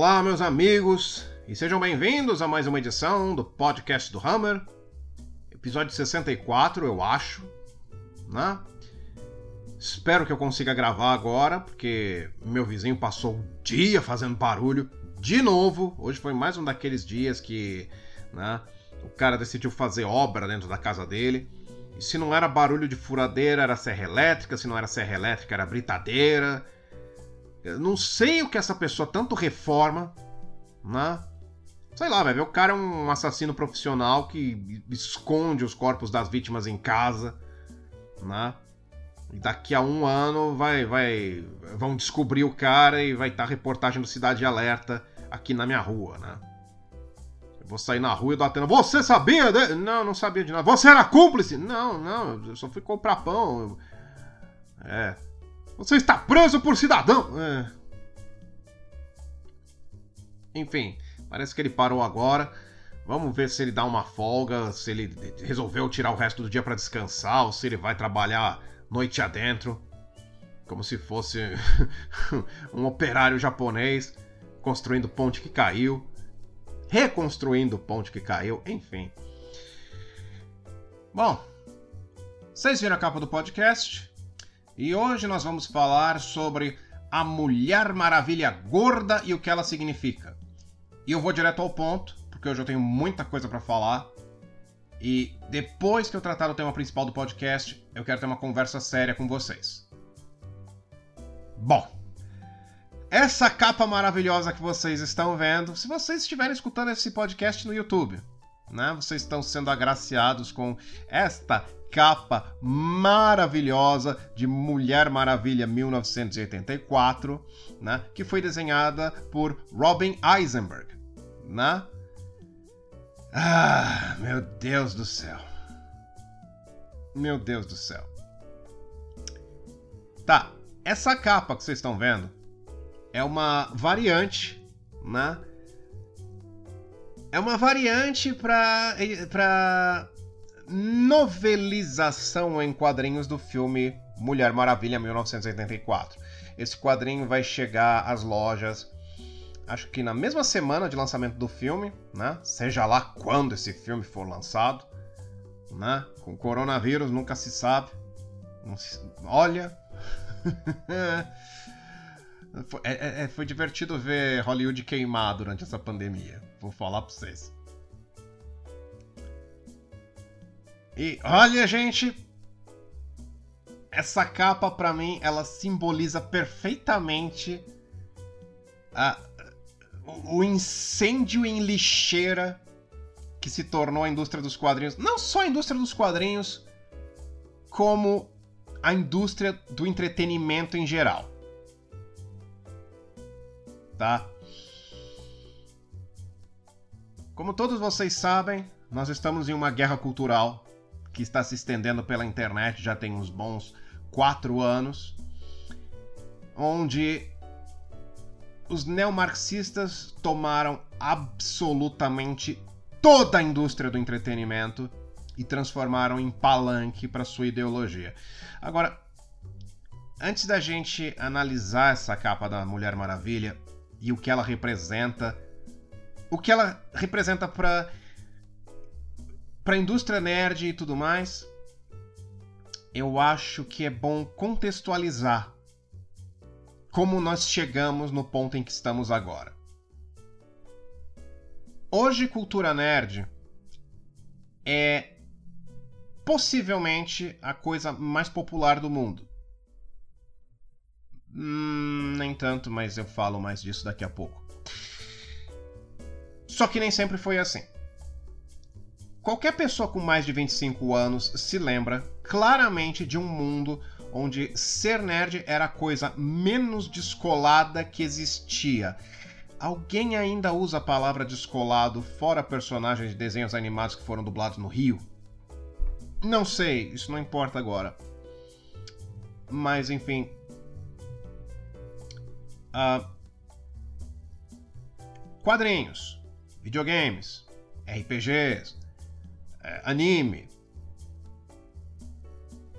Olá, meus amigos, e sejam bem-vindos a mais uma edição do podcast do Hammer, episódio 64, eu acho, né? Espero que eu consiga gravar agora, porque meu vizinho passou o dia fazendo barulho de novo. Hoje foi mais um daqueles dias que, né, o cara decidiu fazer obra dentro da casa dele. E se não era barulho de furadeira, era serra elétrica, se não era serra elétrica, era britadeira. Eu não sei o que essa pessoa tanto reforma, né? Sei lá, ver, o cara é um assassino profissional que esconde os corpos das vítimas em casa, né? E daqui a um ano vai, vai, vão descobrir o cara e vai estar reportagem do Cidade Alerta aqui na minha rua, né? Eu vou sair na rua e dou atendo. Você sabia? De... Não, não sabia de nada. Você era cúmplice? Não, não, eu só fui comprar pão. É, você está preso por cidadão! É. Enfim, parece que ele parou agora. Vamos ver se ele dá uma folga, se ele resolveu tirar o resto do dia para descansar, ou se ele vai trabalhar noite adentro, como se fosse um operário japonês construindo ponte que caiu, reconstruindo ponte que caiu, enfim. Bom, vocês viram a capa do podcast? E hoje nós vamos falar sobre a Mulher Maravilha gorda e o que ela significa. E eu vou direto ao ponto, porque hoje eu tenho muita coisa para falar. E depois que eu tratar do tema principal do podcast, eu quero ter uma conversa séria com vocês. Bom, essa capa maravilhosa que vocês estão vendo, se vocês estiverem escutando esse podcast no YouTube, né? Vocês estão sendo agraciados com esta capa maravilhosa de Mulher Maravilha 1984, né? Que foi desenhada por Robin Eisenberg, né? Ah, meu Deus do céu. Meu Deus do céu. Tá, essa capa que vocês estão vendo é uma variante, né? É uma variante para novelização em quadrinhos do filme Mulher Maravilha 1984. Esse quadrinho vai chegar às lojas, acho que na mesma semana de lançamento do filme, né? Seja lá quando esse filme for lançado, né? Com coronavírus nunca se sabe. Se... Olha. foi, é, é, foi divertido ver Hollywood queimar durante essa pandemia. Vou falar pra vocês. E olha, gente, essa capa para mim ela simboliza perfeitamente a, o incêndio em lixeira que se tornou a indústria dos quadrinhos. Não só a indústria dos quadrinhos, como a indústria do entretenimento em geral. Tá? Como todos vocês sabem, nós estamos em uma guerra cultural que está se estendendo pela internet já tem uns bons quatro anos, onde os neomarxistas tomaram absolutamente toda a indústria do entretenimento e transformaram em palanque para sua ideologia. Agora, antes da gente analisar essa capa da Mulher Maravilha e o que ela representa, o que ela representa para para a indústria nerd e tudo mais, eu acho que é bom contextualizar como nós chegamos no ponto em que estamos agora. Hoje, cultura nerd é possivelmente a coisa mais popular do mundo. Hum, nem tanto, mas eu falo mais disso daqui a pouco. Só que nem sempre foi assim. Qualquer pessoa com mais de 25 anos se lembra claramente de um mundo onde ser nerd era a coisa menos descolada que existia. Alguém ainda usa a palavra descolado fora personagens de desenhos animados que foram dublados no Rio? Não sei, isso não importa agora. Mas enfim. Uh, quadrinhos, videogames, RPGs, é, anime.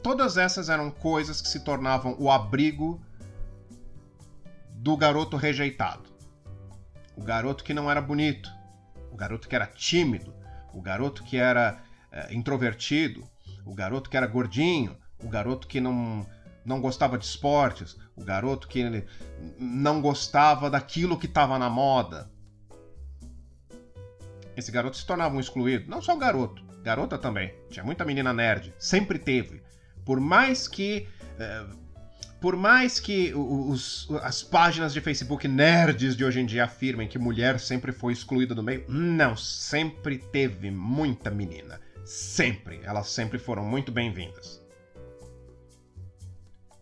Todas essas eram coisas que se tornavam o abrigo do garoto rejeitado. o garoto que não era bonito, o garoto que era tímido, o garoto que era é, introvertido, o garoto que era gordinho, o garoto que não, não gostava de esportes, o garoto que não gostava daquilo que estava na moda. Esse garoto se tornava um excluído. Não só o garoto, garota também. Tinha muita menina nerd, sempre teve. Por mais que. É, por mais que os, as páginas de Facebook nerds de hoje em dia afirmem que mulher sempre foi excluída do meio, não, sempre teve muita menina. Sempre. Elas sempre foram muito bem-vindas.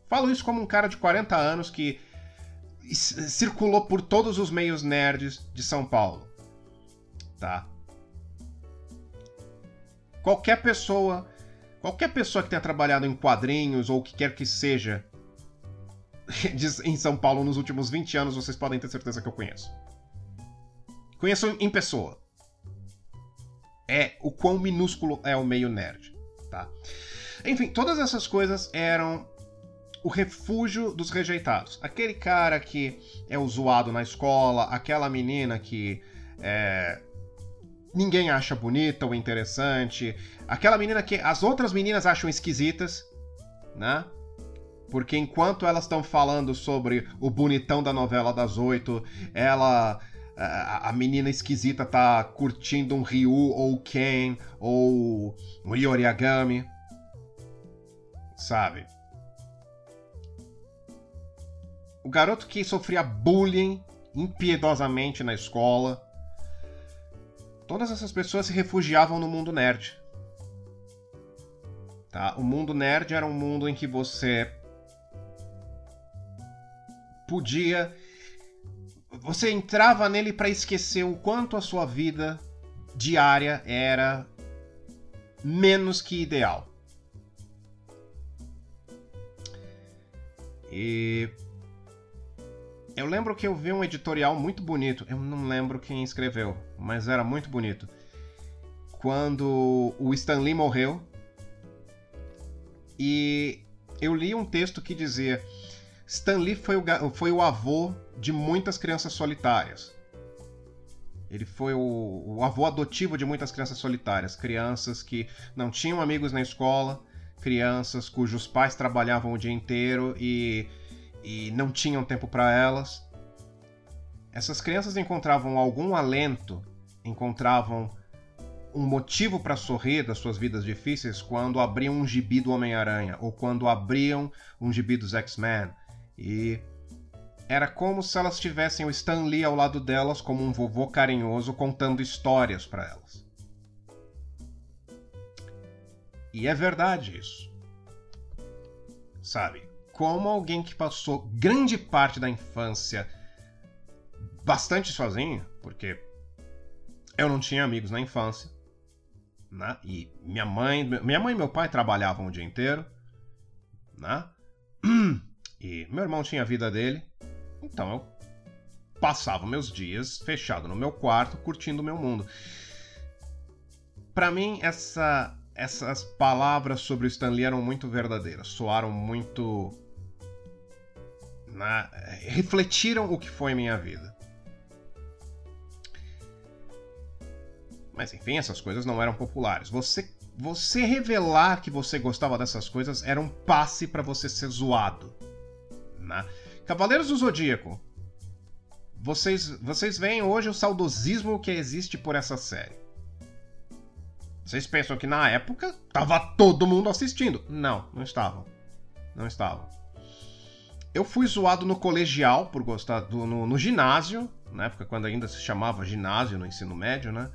Falo isso como um cara de 40 anos que circulou por todos os meios nerds de São Paulo. Tá? Qualquer pessoa, qualquer pessoa que tenha trabalhado em quadrinhos ou o que quer que seja em São Paulo nos últimos 20 anos, vocês podem ter certeza que eu conheço. Conheço em pessoa. É o quão minúsculo é o meio nerd, tá? Enfim, todas essas coisas eram o refúgio dos rejeitados. Aquele cara que é o zoado na escola, aquela menina que é, ninguém acha bonita ou interessante, aquela menina que as outras meninas acham esquisitas, né? Porque enquanto elas estão falando sobre o bonitão da novela das oito, ela. A, menina esquisita tá curtindo um Ryu ou Ken ou um Yoriagami. Sabe? O garoto que sofria bullying impiedosamente na escola. Todas essas pessoas se refugiavam no mundo nerd. Tá? O mundo nerd era um mundo em que você podia. Você entrava nele para esquecer o quanto a sua vida diária era menos que ideal. E eu lembro que eu vi um editorial muito bonito. Eu não lembro quem escreveu, mas era muito bonito. Quando o Stan Lee morreu. E eu li um texto que dizia: Stan Lee foi o, foi o avô de muitas crianças solitárias. Ele foi o, o, avô adotivo de muitas crianças solitárias, crianças que não tinham amigos na escola, crianças cujos pais trabalhavam o dia inteiro e, e não tinham tempo para elas. Essas crianças encontravam algum alento, encontravam um motivo para sorrir das suas vidas difíceis quando abriam um gibi do Homem-Aranha ou quando abriam um gibi dos X-Men e era como se elas tivessem o Stan Lee ao lado delas como um vovô carinhoso contando histórias para elas. E é verdade isso. Sabe? Como alguém que passou grande parte da infância bastante sozinho, porque eu não tinha amigos na infância, né? E minha mãe, minha mãe e meu pai trabalhavam o dia inteiro, né? E meu irmão tinha a vida dele, então eu passava meus dias fechado no meu quarto, curtindo o meu mundo. Para mim, essa, essas palavras sobre o Stanley eram muito verdadeiras, soaram muito. Na, refletiram o que foi minha vida. Mas enfim, essas coisas não eram populares. Você, você revelar que você gostava dessas coisas era um passe para você ser zoado né? Cavaleiros do Zodíaco. Vocês, vocês veem hoje o saudosismo que existe por essa série. Vocês pensam que na época tava todo mundo assistindo? Não, não estavam. Não estavam. Eu fui zoado no colegial por gostar do no, no ginásio, na época quando ainda se chamava ginásio no ensino médio, né?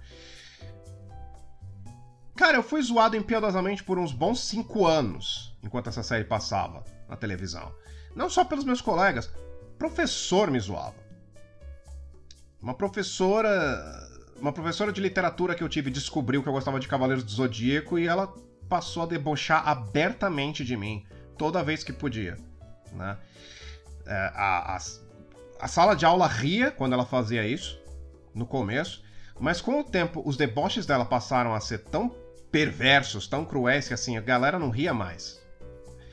Cara, eu fui zoado impiedosamente por uns bons 5 anos enquanto essa série passava na televisão. Não só pelos meus colegas, professor me zoava. Uma professora. Uma professora de literatura que eu tive descobriu que eu gostava de Cavaleiros do Zodíaco e ela passou a debochar abertamente de mim toda vez que podia. Né? É, a, a, a sala de aula ria quando ela fazia isso, no começo, mas com o tempo os deboches dela passaram a ser tão perversos, tão cruéis que assim a galera não ria mais.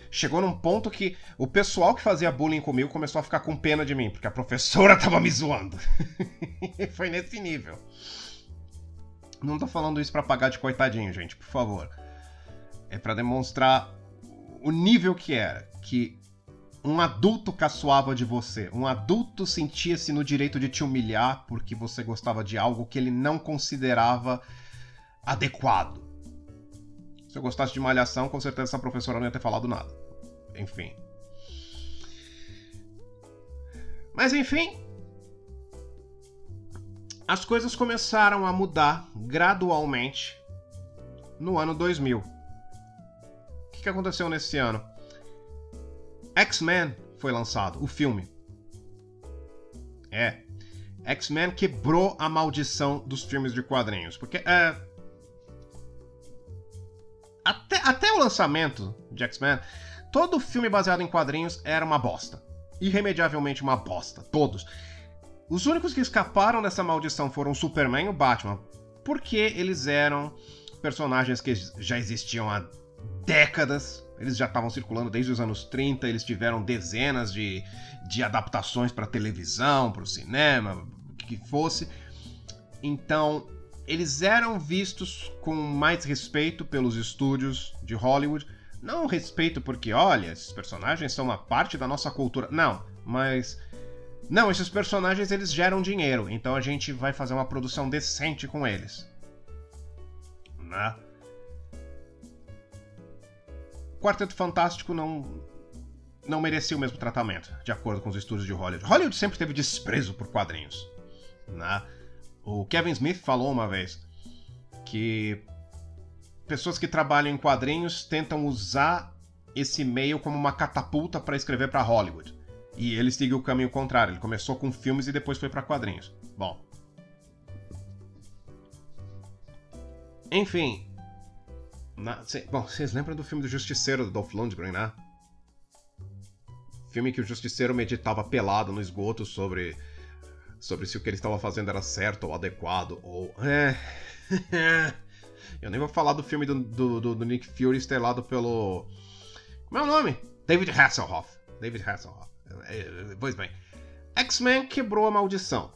chegou num ponto que o pessoal que fazia bullying comigo começou a ficar com pena de mim, porque a professora tava me zoando. Foi nesse nível. Não tô falando isso para pagar de coitadinho, gente, por favor. É para demonstrar o nível que era, que um adulto caçoava de você, um adulto sentia-se no direito de te humilhar porque você gostava de algo que ele não considerava adequado. Se eu gostasse de malhação, com certeza essa professora não ia ter falado nada. Enfim. Mas enfim. As coisas começaram a mudar gradualmente no ano 2000. O que aconteceu nesse ano? X-Men foi lançado, o filme. É. X-Men quebrou a maldição dos filmes de quadrinhos. Porque é, até, até o lançamento de X-Men, todo filme baseado em quadrinhos era uma bosta. Irremediavelmente uma bosta. Todos. Os únicos que escaparam dessa maldição foram o Superman e o Batman. Porque eles eram personagens que já existiam há décadas. Eles já estavam circulando desde os anos 30. Eles tiveram dezenas de, de adaptações para televisão, para o cinema, que fosse. Então, eles eram vistos com mais respeito pelos estúdios de Hollywood. Não respeito porque, olha, esses personagens são uma parte da nossa cultura. Não, mas. Não, esses personagens eles geram dinheiro, então a gente vai fazer uma produção decente com eles. Né? Quarteto Fantástico não não merecia o mesmo tratamento, de acordo com os estúdios de Hollywood. Hollywood sempre teve desprezo por quadrinhos. Né? O Kevin Smith falou uma vez que pessoas que trabalham em quadrinhos tentam usar esse meio como uma catapulta para escrever para Hollywood. E ele seguiu o caminho contrário. Ele começou com filmes e depois foi para quadrinhos. Bom. Enfim. Na, cê, bom, vocês lembram do filme do Justiceiro do Dolph Lundgren, né? Filme que o Justiceiro meditava pelado no esgoto sobre sobre se o que ele estava fazendo era certo ou adequado, ou. É. Eu nem vou falar do filme do, do, do, Nick Fury estrelado pelo. Como é o nome? David Hasselhoff. David Hasselhoff. É, é, pois bem. X-Men quebrou a maldição.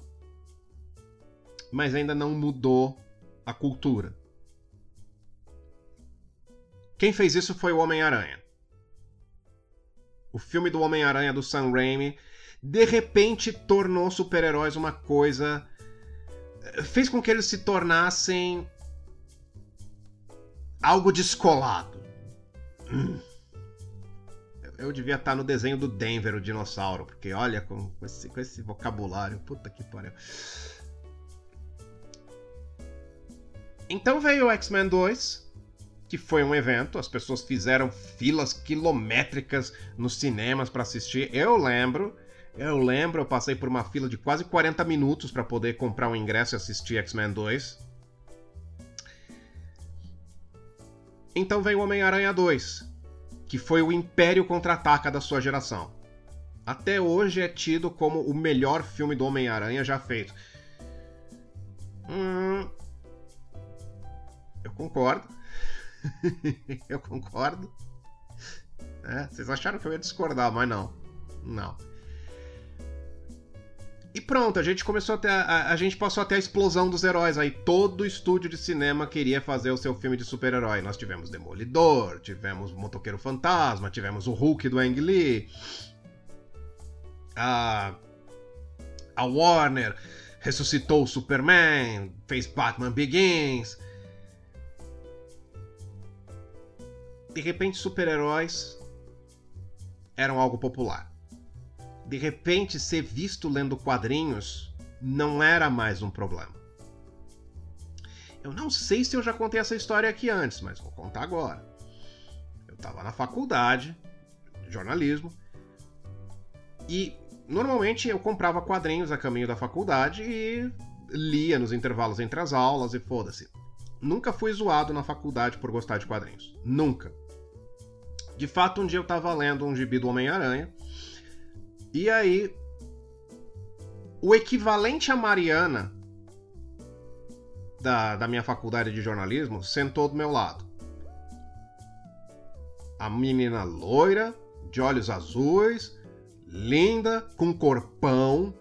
Mas ainda não mudou a cultura. Quem fez isso foi o Homem-Aranha. O filme do Homem-Aranha do Sam Raimi de repente tornou super-heróis uma coisa. fez com que eles se tornassem. algo descolado. Hum. Eu devia estar no desenho do Denver, o dinossauro, porque olha com, com, esse, com esse vocabulário, puta que pariu. Então veio o X-Men 2, que foi um evento, as pessoas fizeram filas quilométricas nos cinemas para assistir. Eu lembro eu lembro, eu passei por uma fila de quase 40 minutos para poder comprar um ingresso e assistir X-Men 2. Então veio Homem-Aranha 2, que foi o Império Contra-Ataca da sua geração. Até hoje é tido como o melhor filme do Homem-Aranha já feito. Hum, eu concordo. eu concordo. É, vocês acharam que eu ia discordar, mas não. Não. E pronto, a gente começou a ter. A, a, gente passou até a explosão dos heróis. Aí todo estúdio de cinema queria fazer o seu filme de super-herói. Nós tivemos Demolidor, tivemos Motoqueiro Fantasma, tivemos o Hulk do Ang Lee. A, a Warner ressuscitou o Superman, fez Batman Begins. De repente, super-heróis eram algo popular de repente ser visto lendo quadrinhos não era mais um problema. Eu não sei se eu já contei essa história aqui antes, mas vou contar agora. Eu estava na faculdade de jornalismo e normalmente eu comprava quadrinhos a caminho da faculdade e lia nos intervalos entre as aulas e foda-se. Nunca fui zoado na faculdade por gostar de quadrinhos. Nunca. De fato, um dia eu estava lendo um gibi do Homem-Aranha e aí, o equivalente a Mariana da, da minha faculdade de jornalismo sentou do meu lado. a menina loira, de olhos azuis, linda, com corpão,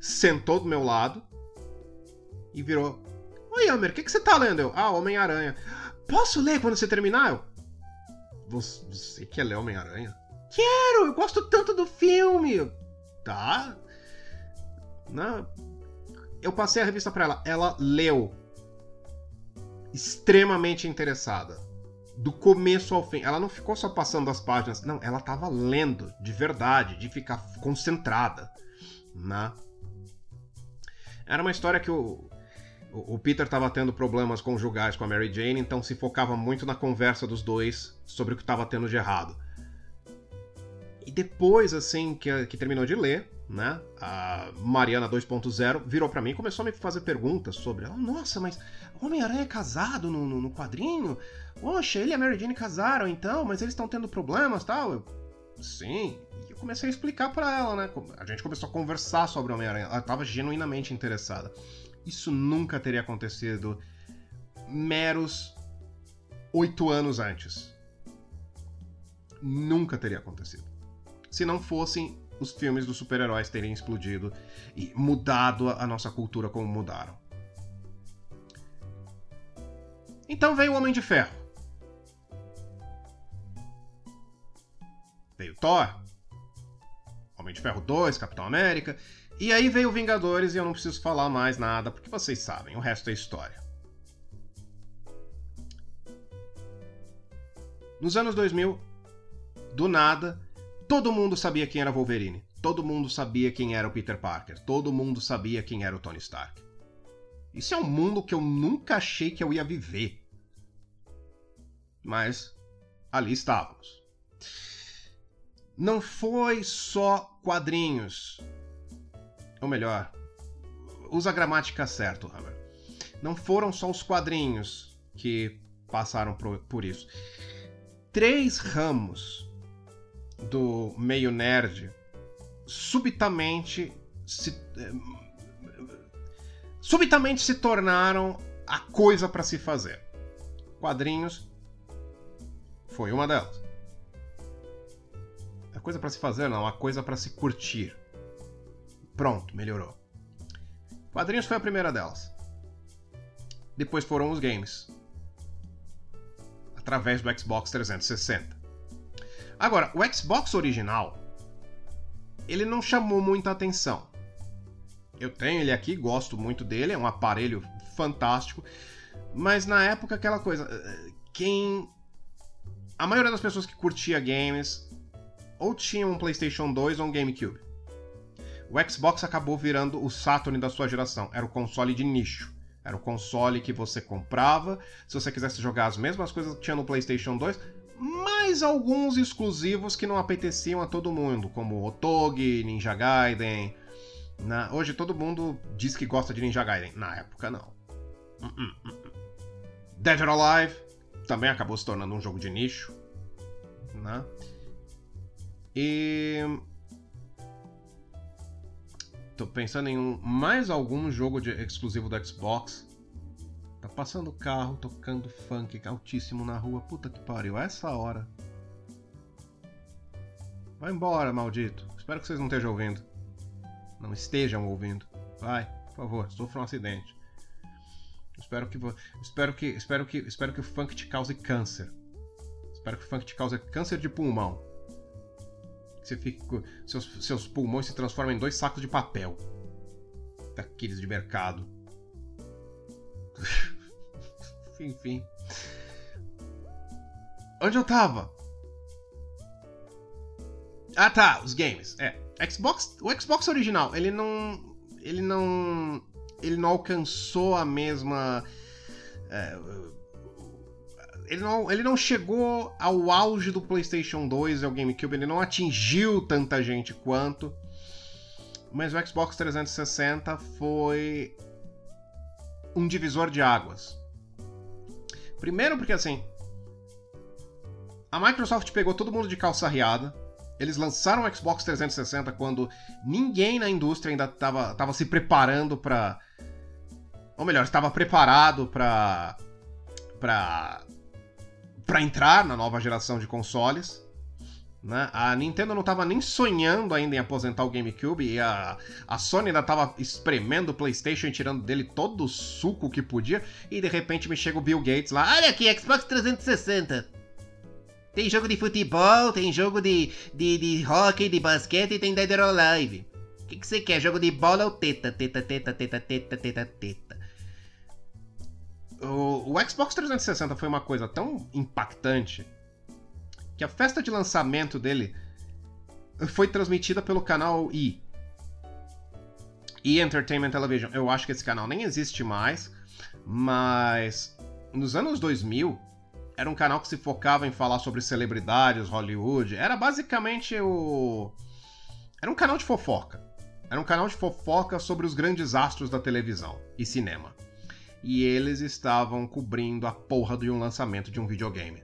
sentou do meu lado e virou. Oi, Amer, o que, que você tá lendo? Eu, ah, Homem-Aranha. Posso ler quando você terminar? Eu, você, você quer ler Homem-Aranha? Quero! Eu gosto tanto do filme! Tá. Não. Eu passei a revista para ela. Ela leu. Extremamente interessada. Do começo ao fim. Ela não ficou só passando as páginas. Não, ela tava lendo de verdade, de ficar concentrada. Né? Era uma história que o, o Peter estava tendo problemas conjugais com a Mary Jane, então se focava muito na conversa dos dois sobre o que estava tendo de errado. E depois, assim, que, que terminou de ler, né? A Mariana 2.0 virou para mim e começou a me fazer perguntas sobre. Oh, Nossa, mas Homem-Aranha é casado no, no, no, quadrinho? Poxa, ele e a Mary Jane casaram então, mas eles estão tendo problemas tal? Eu, Sim. E eu comecei a explicar para ela, né? A gente começou a conversar sobre Homem-Aranha. Ela estava genuinamente interessada. Isso nunca teria acontecido meros oito anos antes. Nunca teria acontecido. Se não fossem os filmes dos super-heróis terem explodido e mudado a nossa cultura como mudaram. Então veio o Homem de Ferro. Veio Thor, Homem de Ferro 2, Capitão América, e aí veio Vingadores e eu não preciso falar mais nada, porque vocês sabem, o resto é história. Nos anos 2000, do nada, todo mundo sabia quem era Wolverine. Todo mundo sabia quem era o Peter Parker. Todo mundo sabia quem era o Tony Stark. Isso é um mundo que eu nunca achei que eu ia viver. Mas ali estávamos. Não foi só quadrinhos ou melhor, usa a gramática certa, Hammer. Não foram só os quadrinhos que passaram por isso. Três ramos do meio nerd subitamente se eh, subitamente se tornaram a coisa para se fazer. Quadrinhos foi uma delas. A coisa para se fazer não, a coisa para se curtir. Pronto, melhorou. Quadrinhos foi a primeira delas. Depois foram os games. Através do Xbox 360. Agora, o Xbox original ele não chamou muita atenção. Eu tenho ele aqui, gosto muito dele, é um aparelho fantástico, mas na época aquela coisa, quem a maioria das pessoas que curtia games ou tinha um PlayStation 2 ou um GameCube o Xbox acabou virando o Saturn da sua geração. Era o console de nicho. Era o console que você comprava se você quisesse jogar as mesmas coisas que tinha no PlayStation 2, mais alguns exclusivos que não apeteciam a todo mundo, como Otogi, Ninja Gaiden. Na... Hoje todo mundo diz que gosta de Ninja Gaiden. Na época, não. Uh -uh, uh Dead or Alive também acabou se tornando um jogo de nicho. Né? E Tô pensando em um, mais algum jogo de, exclusivo do Xbox. Tá passando carro, tocando funk altíssimo na rua. Puta que pariu, essa hora. Vai embora, maldito. Espero que vocês não estejam ouvindo. Não estejam ouvindo. Vai, por favor, sofra um acidente. Espero que, espero que, espero que, espero que o funk te cause câncer. Espero que o funk te cause câncer de pulmão. Você fica, seus, seus pulmões se transformam em dois sacos de papel. Daqueles de mercado. Enfim. Onde eu tava? Ah tá, os games. É. Xbox, o Xbox original, ele não. Ele não. Ele não alcançou a mesma. É, ele não, ele não chegou ao auge do PlayStation 2 e ao GameCube, ele não atingiu tanta gente quanto. Mas o Xbox 360 foi um divisor de águas. Primeiro porque assim, a Microsoft pegou todo mundo de calça riada. Eles lançaram o Xbox 360 quando ninguém na indústria ainda estava se preparando para ou melhor, estava preparado para para para entrar na nova geração de consoles. Né? A Nintendo não estava nem sonhando ainda em aposentar o GameCube e a, a Sony ainda estava espremendo o PlayStation e tirando dele todo o suco que podia. E de repente me chega o Bill Gates lá: Olha aqui, Xbox 360. Tem jogo de futebol, tem jogo de, de, de hockey, de basquete e tem Dead or Alive. O que, que você quer? Jogo de bola ou teta? Teta, teta, teta, teta, teta, teta. O, o Xbox 360 foi uma coisa tão impactante que a festa de lançamento dele foi transmitida pelo canal E. E Entertainment Television. Eu acho que esse canal nem existe mais, mas nos anos 2000 era um canal que se focava em falar sobre celebridades, Hollywood. Era basicamente o. Era um canal de fofoca. Era um canal de fofoca sobre os grandes astros da televisão e cinema. E eles estavam cobrindo a porra de um lançamento de um videogame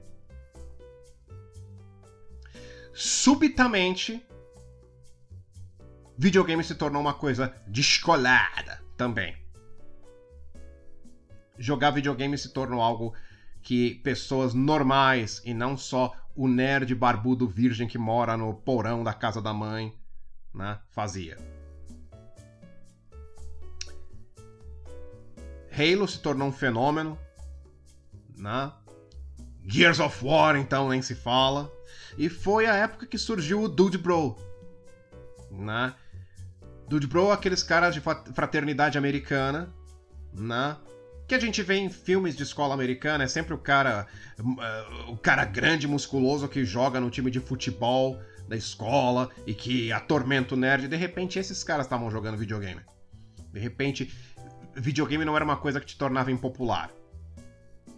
subitamente videogame se tornou uma coisa descolada também. Jogar videogame se tornou algo que pessoas normais e não só o nerd barbudo virgem que mora no porão da casa da mãe, né, fazia. Halo se tornou um fenômeno, né? Gears of War então nem se fala. E foi a época que surgiu o Dude Bro. Né? Dude Bro, aqueles caras de fraternidade americana, né? Que a gente vê em filmes de escola americana, é sempre o cara, uh, o cara grande, musculoso que joga no time de futebol da escola e que atormenta o nerd. De repente, esses caras estavam jogando videogame. De repente, videogame não era uma coisa que te tornava impopular.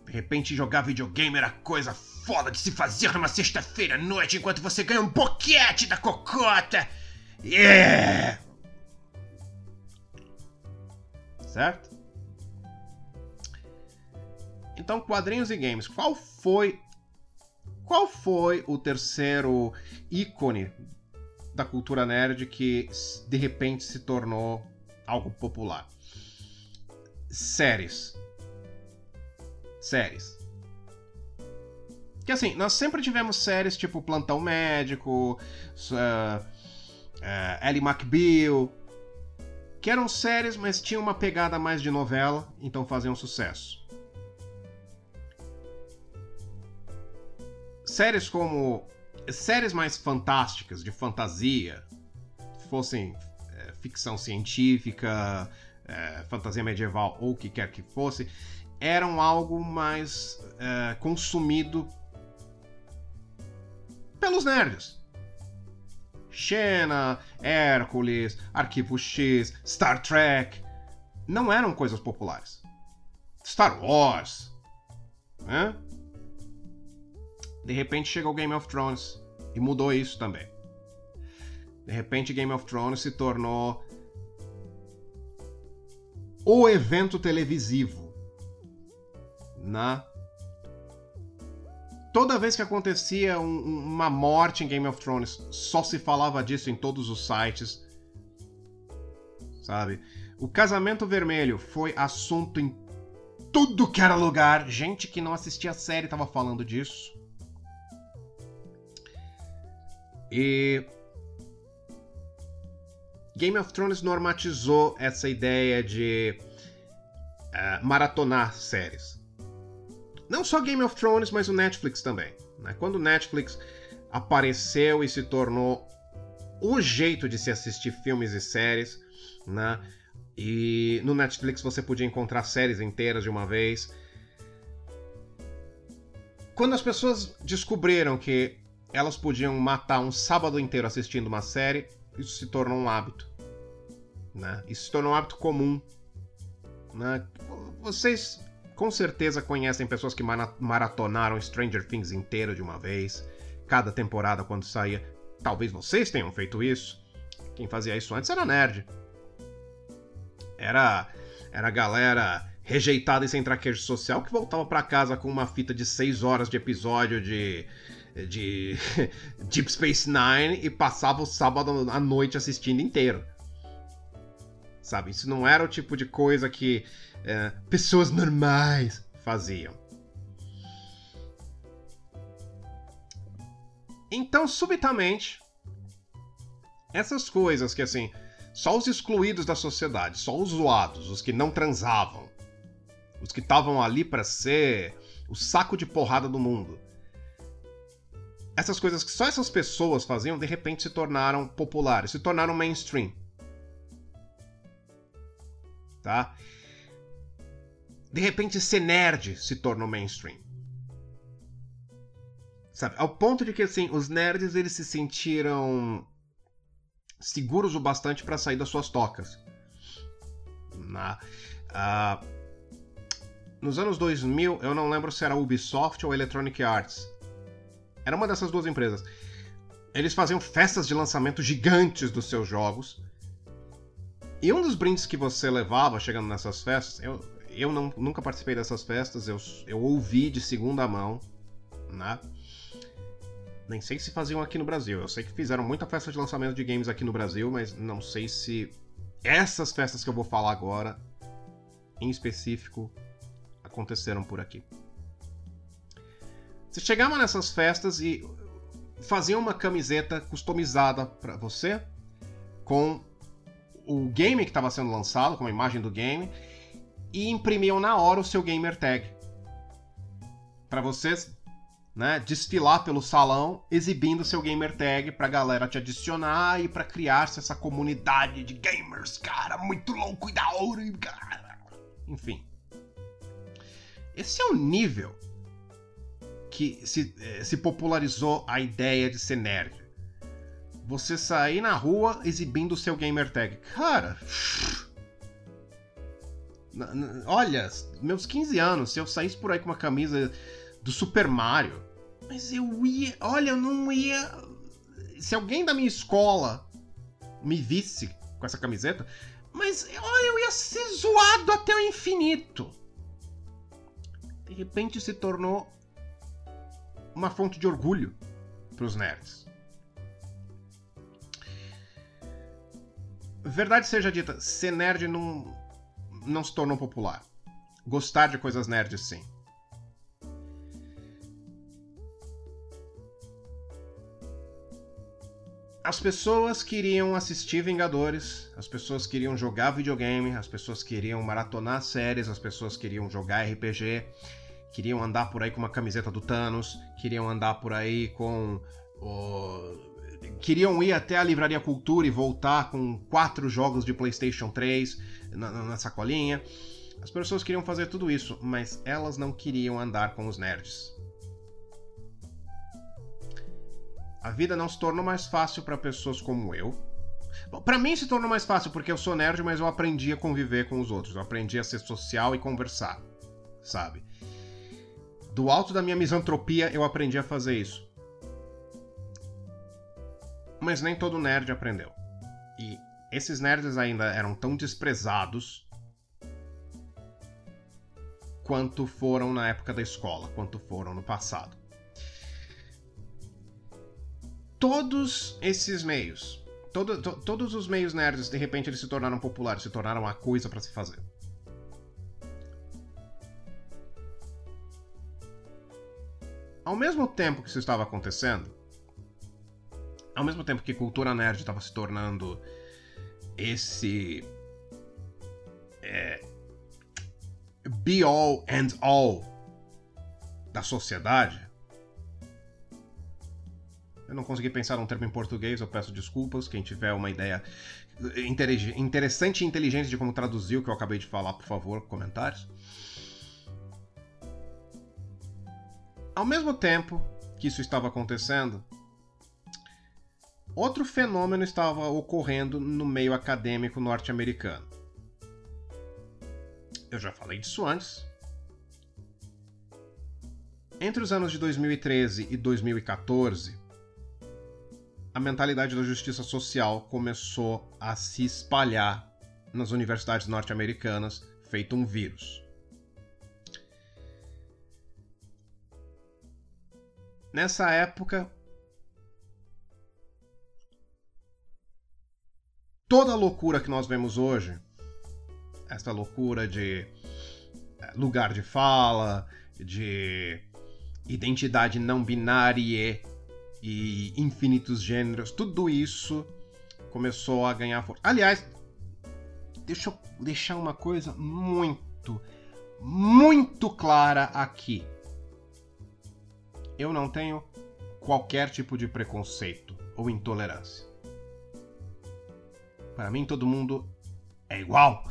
De repente, jogar videogame era coisa foda de se fazer numa sexta-feira à noite enquanto você ganha um boquete da cocota. Yeah! Certo? Então, quadrinhos e games. Qual foi qual foi o terceiro ícone da cultura nerd que de repente se tornou algo popular? Séries. Séries. Que assim, nós sempre tivemos séries tipo Plantão Médico, uh, uh, Ellie McBeal, que eram séries, mas tinham uma pegada mais de novela, então faziam sucesso. Séries como. Séries mais fantásticas, de fantasia, fossem é, ficção científica, é, fantasia medieval ou o que quer que fosse, eram algo mais é, consumido pelos nerds. Xena, Hércules, Arquivo X, Star Trek não eram coisas populares. Star Wars, né? De repente chegou Game of Thrones e mudou isso também. De repente Game of Thrones se tornou o evento televisivo na toda vez que acontecia um, uma morte em Game of Thrones, só se falava disso em todos os sites. Sabe? O casamento vermelho foi assunto em tudo que era lugar. Gente que não assistia a série tava falando disso. E Game of Thrones normatizou essa ideia de uh, maratonar séries. Não só Game of Thrones, mas o Netflix também. Né? Quando o Netflix apareceu e se tornou o jeito de se assistir filmes e séries, né? E no Netflix você podia encontrar séries inteiras de uma vez. Quando as pessoas descobriram que elas podiam matar um sábado inteiro assistindo uma série, isso se tornou um hábito. Né? Isso se tornou um hábito comum. Né? Vocês com certeza conhecem pessoas que maratonaram Stranger Things inteiro de uma vez, cada temporada quando saía. Talvez vocês tenham feito isso. Quem fazia isso antes era nerd. Era era galera rejeitada e sem traquejo social que voltava para casa com uma fita de 6 horas de episódio de de Deep Space Nine e passava o sábado à noite assistindo inteiro. Sabe, isso não era o tipo de coisa que é, pessoas normais faziam. Então, subitamente, essas coisas que assim, só os excluídos da sociedade, só os zoados, os que não transavam, os que estavam ali para ser o saco de porrada do mundo. Essas coisas que só essas pessoas faziam, de repente se tornaram populares, se tornaram mainstream. Tá? De repente ser nerd se tornou mainstream. Sabe? Ao ponto de que assim, os nerds eles se sentiram seguros o bastante para sair das suas tocas. Na, uh, nos anos 2000, eu não lembro se era Ubisoft ou Electronic Arts. Era uma dessas duas empresas. Eles faziam festas de lançamento gigantes dos seus jogos. E um dos brindes que você levava chegando nessas festas, eu, eu não, nunca participei dessas festas, eu, eu ouvi de segunda mão, né? Nem sei se faziam aqui no Brasil. Eu sei que fizeram muita festa de lançamento de games aqui no Brasil, mas não sei se essas festas que eu vou falar agora, em específico, aconteceram por aqui. Você chegava nessas festas e fazia uma camiseta customizada para você com o game que estava sendo lançado, com a imagem do game, e imprimiam na hora o seu gamer tag. Para vocês né, desfilar pelo salão exibindo seu gamer tag pra galera te adicionar e para criar-se essa comunidade de gamers, cara, muito louco e da hora, cara. Enfim. Esse é o nível que se, eh, se popularizou a ideia de ser nerd. Você sair na rua exibindo seu gamer tag. Cara. Olha, meus 15 anos, se eu saísse por aí com uma camisa do Super Mario. Mas eu ia. Olha, eu não ia. Se alguém da minha escola me visse com essa camiseta, mas olha, eu ia ser zoado até o infinito. De repente se tornou uma fonte de orgulho para os nerds. Verdade seja dita, ser nerd não, não se tornou popular. Gostar de coisas nerds, sim. as pessoas queriam assistir Vingadores, as pessoas queriam jogar videogame, as pessoas queriam maratonar séries, as pessoas queriam jogar RPG, queriam andar por aí com uma camiseta do Thanos, queriam andar por aí com. Queriam ir até a Livraria Cultura e voltar com quatro jogos de PlayStation 3 na, na sacolinha. As pessoas queriam fazer tudo isso, mas elas não queriam andar com os nerds. A vida não se tornou mais fácil para pessoas como eu. Para mim se tornou mais fácil porque eu sou nerd, mas eu aprendi a conviver com os outros. Eu aprendi a ser social e conversar, sabe? Do alto da minha misantropia eu aprendi a fazer isso. Mas nem todo nerd aprendeu. E esses nerds ainda eram tão desprezados quanto foram na época da escola, quanto foram no passado todos esses meios, todo, to, todos os meios nerds, de repente eles se tornaram populares, se tornaram a coisa para se fazer. Ao mesmo tempo que isso estava acontecendo, ao mesmo tempo que cultura nerd estava se tornando esse é, be all and all da sociedade, eu não consegui pensar um termo em português, eu peço desculpas. Quem tiver uma ideia interessante e inteligente de como traduzir o que eu acabei de falar, por favor, comentários. Ao mesmo tempo que isso estava acontecendo, outro fenômeno estava ocorrendo no meio acadêmico norte-americano. Eu já falei disso antes. Entre os anos de 2013 e 2014, a mentalidade da justiça social começou a se espalhar nas universidades norte-americanas, feito um vírus. Nessa época, toda a loucura que nós vemos hoje, essa loucura de eh, lugar de fala, de identidade não binária e infinitos gêneros, tudo isso começou a ganhar força. Aliás, deixa eu deixar uma coisa muito, muito clara aqui. Eu não tenho qualquer tipo de preconceito ou intolerância. Para mim, todo mundo é igual.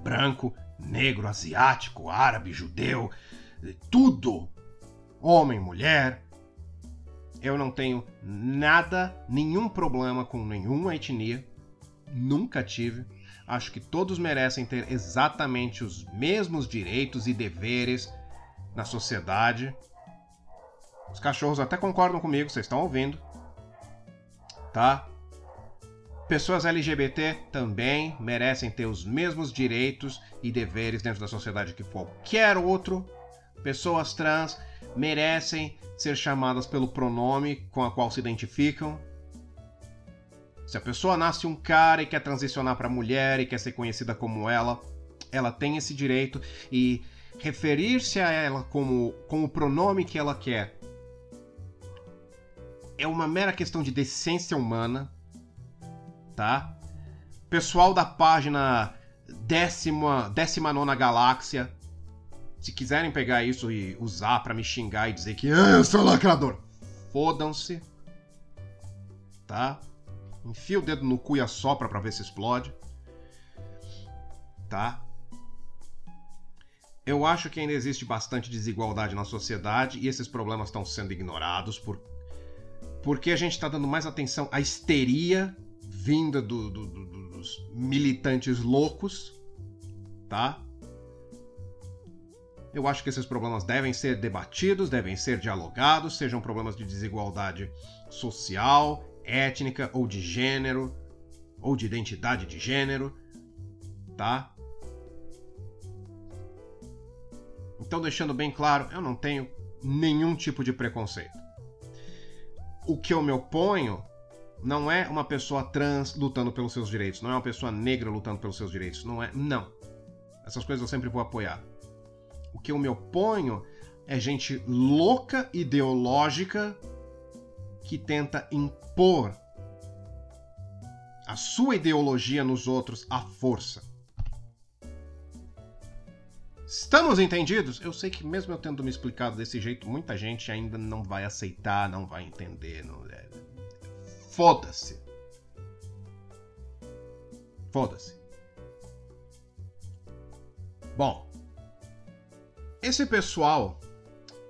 Branco, negro, asiático, árabe, judeu, tudo. Homem, mulher. Eu não tenho nada, nenhum problema com nenhuma etnia. Nunca tive. Acho que todos merecem ter exatamente os mesmos direitos e deveres na sociedade. Os cachorros até concordam comigo, vocês estão ouvindo. Tá? Pessoas LGBT também merecem ter os mesmos direitos e deveres dentro da sociedade que qualquer outro. Pessoas trans merecem ser chamadas pelo pronome com a qual se identificam. Se a pessoa nasce um cara e quer transicionar para mulher e quer ser conhecida como ela, ela tem esse direito e referir-se a ela como, como o pronome que ela quer é uma mera questão de decência humana tá? Pessoal da página décima, décima nona galáxia, se quiserem pegar isso e usar para me xingar e dizer que ah, eu sou lacrador, fodam-se, tá? Enfia o dedo no cu e assopra pra ver se explode, tá? Eu acho que ainda existe bastante desigualdade na sociedade e esses problemas estão sendo ignorados por porque a gente está dando mais atenção à histeria vinda do, do, do, dos militantes loucos, tá? Eu acho que esses problemas devem ser debatidos, devem ser dialogados, sejam problemas de desigualdade social, étnica ou de gênero, ou de identidade de gênero, tá? Então, deixando bem claro, eu não tenho nenhum tipo de preconceito. O que eu me oponho não é uma pessoa trans lutando pelos seus direitos, não é uma pessoa negra lutando pelos seus direitos, não é, não. Essas coisas eu sempre vou apoiar. O que eu me oponho é gente louca ideológica que tenta impor a sua ideologia nos outros à força. Estamos entendidos? Eu sei que mesmo eu tendo me explicado desse jeito, muita gente ainda não vai aceitar, não vai entender. Não... Foda-se. Foda-se. Bom, esse pessoal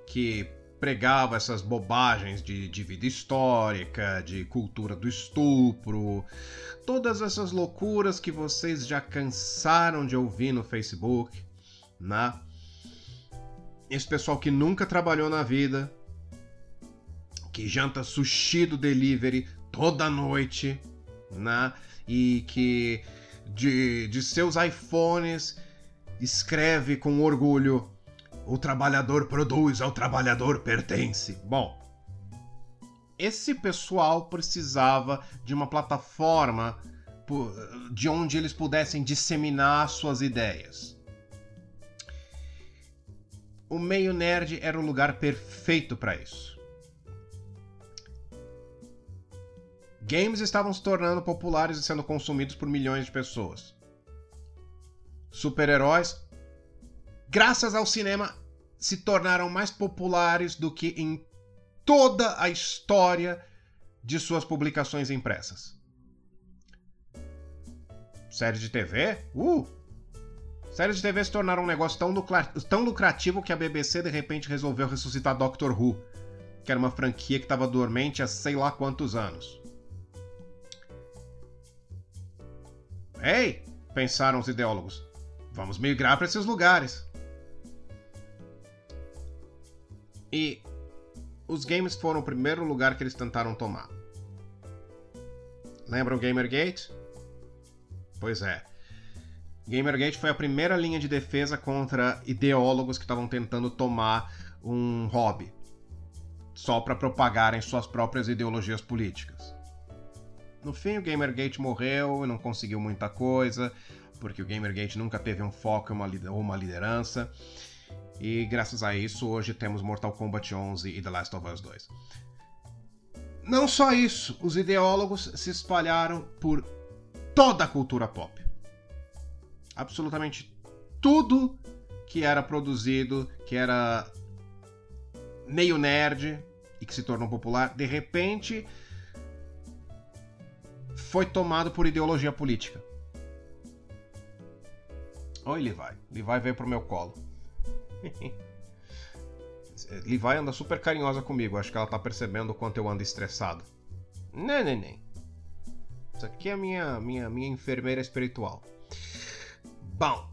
que pregava essas bobagens de, de, vida histórica, de cultura do estupro, todas essas loucuras que vocês já cansaram de ouvir no Facebook, né? Esse pessoal que nunca trabalhou na vida, que janta sushi do delivery toda noite, né? E que de, de seus iPhones escreve com orgulho: o trabalhador produz, ao trabalhador pertence. Bom, esse pessoal precisava de uma plataforma de onde eles pudessem disseminar suas ideias. O meio nerd era o lugar perfeito para isso. Games estavam se tornando populares e sendo consumidos por milhões de pessoas. Super-heróis, graças ao cinema, se tornaram mais populares do que em toda a história de suas publicações impressas. Séries de TV? Uh! Séries de TV se tornaram um negócio tão, tão lucrativo que a BBC de repente resolveu ressuscitar Doctor Who, que era uma franquia que estava dormente há sei lá quantos anos. Ei, pensaram os ideólogos, vamos migrar para esses lugares. E os games foram o primeiro lugar que eles tentaram tomar. Lembra o Gamergate? Pois é. Gamergate foi a primeira linha de defesa contra ideólogos que estavam tentando tomar um hobby só para propagarem suas próprias ideologias políticas. No fim, o Gamergate morreu e não conseguiu muita coisa, porque o Gamergate nunca teve um foco ou uma liderança. E graças a isso, hoje temos Mortal Kombat 11 e The Last of Us 2. Não só isso, os ideólogos se espalharam por toda a cultura pop. Absolutamente tudo que era produzido, que era meio nerd e que se tornou popular, de repente foi tomado por ideologia política. Oi, Levi. Levi veio pro meu colo. Levi anda super carinhosa comigo. Acho que ela tá percebendo o quanto eu ando estressado. Não, não. Isso aqui é a minha, minha, minha enfermeira espiritual. Bom.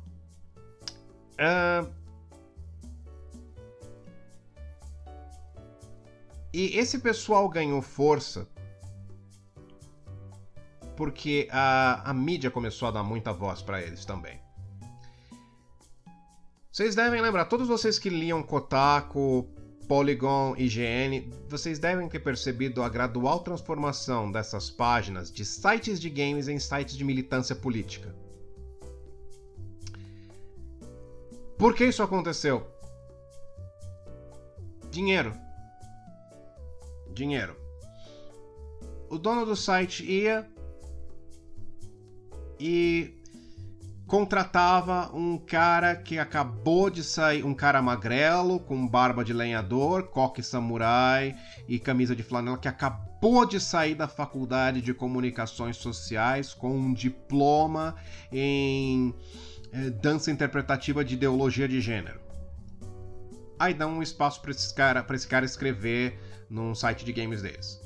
Uh... E esse pessoal ganhou força porque a, a mídia começou a dar muita voz para eles também. Vocês devem lembrar, todos vocês que liam Kotaku, Polygon, IGN, vocês devem ter percebido a gradual transformação dessas páginas de sites de games em sites de militância política. Por que isso aconteceu? Dinheiro. Dinheiro. O dono do site ia e contratava um cara que acabou de sair, um cara magrelo, com barba de lenhador, coque samurai e camisa de flanela, que acabou de sair da faculdade de comunicações sociais com um diploma em eh, dança interpretativa de ideologia de gênero. Aí dá um espaço para esse, cara, esse cara escrever num site de games deles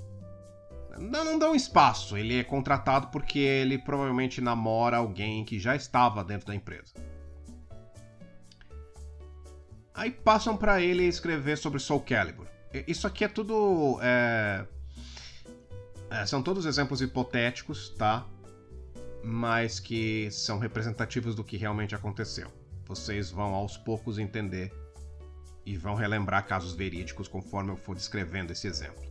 não, não dão espaço. Ele é contratado porque ele provavelmente namora alguém que já estava dentro da empresa. Aí passam para ele escrever sobre Soul Calibur. Isso aqui é tudo. É... É, são todos exemplos hipotéticos, tá? Mas que são representativos do que realmente aconteceu. Vocês vão aos poucos entender e vão relembrar casos verídicos conforme eu for descrevendo esse exemplo.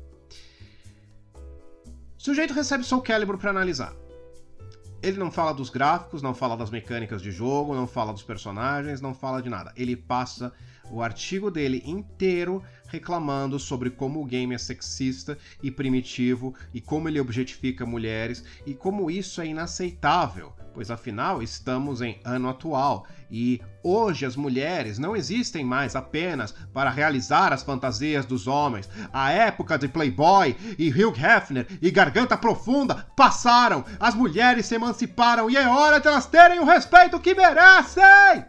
O sujeito recebe Soul Calibur para analisar. Ele não fala dos gráficos, não fala das mecânicas de jogo, não fala dos personagens, não fala de nada. Ele passa o artigo dele inteiro reclamando sobre como o game é sexista e primitivo e como ele objetifica mulheres e como isso é inaceitável, pois afinal estamos em ano atual e hoje as mulheres não existem mais apenas para realizar as fantasias dos homens. A época de Playboy e Hugh Hefner e Garganta Profunda passaram, as mulheres se emanciparam e é hora de elas terem o respeito que merecem!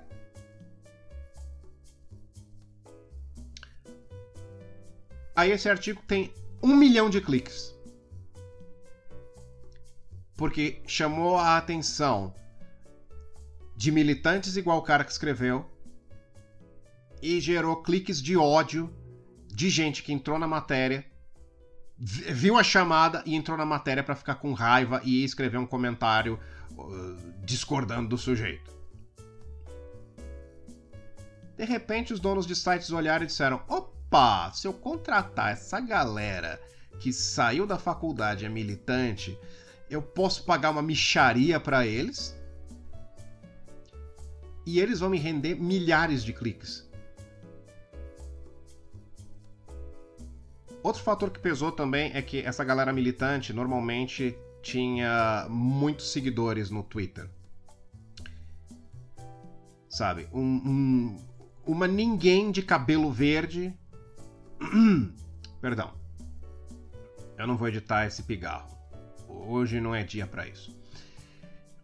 Aí esse artigo tem um milhão de cliques. Porque chamou a atenção de militantes igual o cara que escreveu e gerou cliques de ódio de gente que entrou na matéria, viu a chamada e entrou na matéria para ficar com raiva e escrever um comentário uh, discordando do sujeito. De repente, os donos de sites olharam e disseram: opa! se eu contratar essa galera que saiu da faculdade é militante, eu posso pagar uma micharia para eles e eles vão me render milhares de cliques. Outro fator que pesou também é que essa galera militante normalmente tinha muitos seguidores no Twitter. Sabe? Um, um, uma ninguém de cabelo verde Perdão. Eu não vou editar esse pigarro. Hoje não é dia para isso.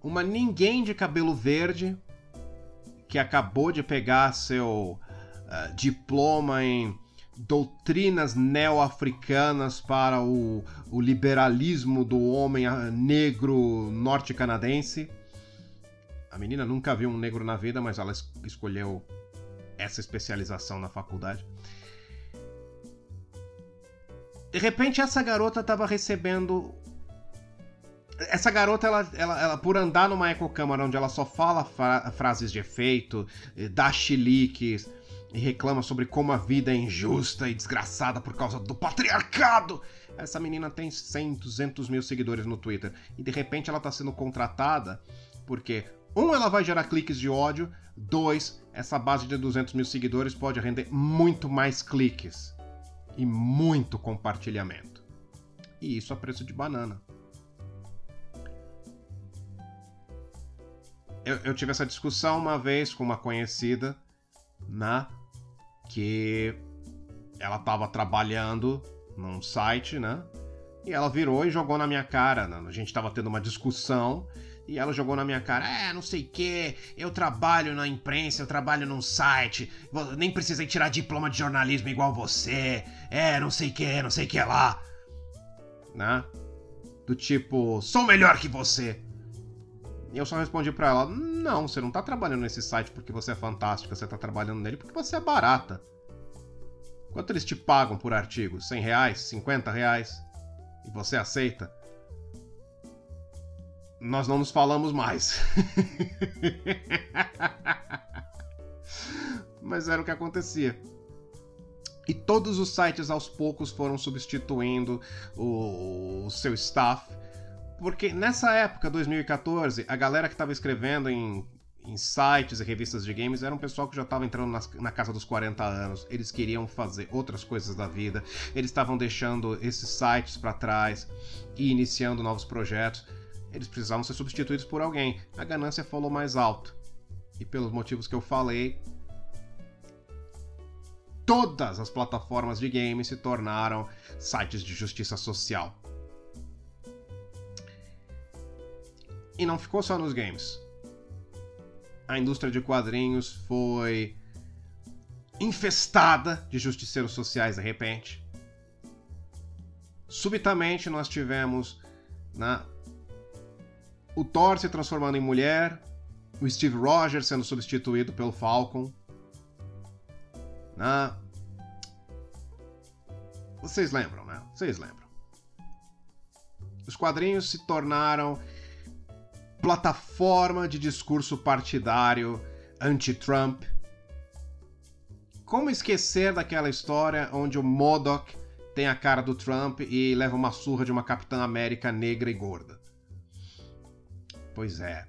Uma ninguém de cabelo verde que acabou de pegar seu uh, diploma em doutrinas neo-africanas para o, o, liberalismo do homem ah, negro norte-canadense. A menina nunca viu um negro na vida, mas ela escolheu essa especialização na faculdade. De repente, essa garota estava recebendo. Essa garota, ela, ela, ela, por andar numa ecocâmara onde ela só fala fra frases de efeito, dá chiliques e reclama sobre como a vida é injusta e desgraçada por causa do patriarcado. Essa menina tem 100, 200 mil seguidores no Twitter. E de repente ela está sendo contratada porque, um, ela vai gerar cliques de ódio. Dois, essa base de 200 mil seguidores pode render muito mais cliques e muito compartilhamento. E isso a preço de banana. Eu, eu tive essa discussão uma vez com uma conhecida, né? Que ela estava trabalhando num site, né? E ela virou e jogou na minha cara. Né? A gente estava tendo uma discussão e ela jogou na minha cara: É, não sei o que, eu trabalho na imprensa, eu trabalho num site, nem precisei tirar diploma de jornalismo igual você. É, não sei o que, não sei o que lá. Né? Do tipo, sou melhor que você. Eu só respondi pra ela: Não, você não tá trabalhando nesse site porque você é fantástica, você tá trabalhando nele porque você é barata. Quanto eles te pagam por artigo? 100 reais? 50 reais? E você aceita? nós não nos falamos mais. Mas era o que acontecia. E todos os sites aos poucos foram substituindo o, o seu staff. Porque nessa época, 2014, a galera que estava escrevendo em, em, sites e revistas de games era um pessoal que já estava entrando na, na, casa dos 40 anos. Eles queriam fazer outras coisas da vida. Eles estavam deixando esses sites para trás e iniciando novos projetos eles precisavam ser substituídos por alguém. A ganância falou mais alto. E pelos motivos que eu falei, todas as plataformas de games se tornaram sites de justiça social. E não ficou só nos games. A indústria de quadrinhos foi infestada de justiceiros sociais de repente. Subitamente nós tivemos na o Thor se transformando em mulher, o Steve Rogers sendo substituído pelo Falcon. Né? Vocês lembram, né? Vocês lembram. Os quadrinhos se tornaram plataforma de discurso partidário anti-Trump. Como esquecer daquela história onde o Modoc tem a cara do Trump e leva uma surra de uma Capitã América negra e gorda? Pois é.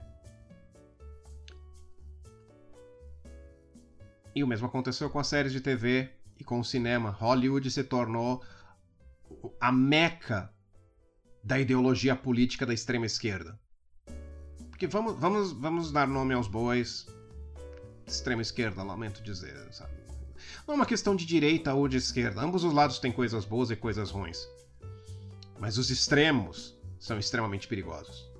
E o mesmo aconteceu com as séries de TV e com o cinema. Hollywood se tornou a meca da ideologia política da extrema esquerda. Porque vamos, vamos, vamos dar nome aos bois. Extrema esquerda, lamento dizer, sabe? Não é uma questão de direita ou de esquerda. Ambos os lados têm coisas boas e coisas ruins. Mas os extremos são extremamente perigosos.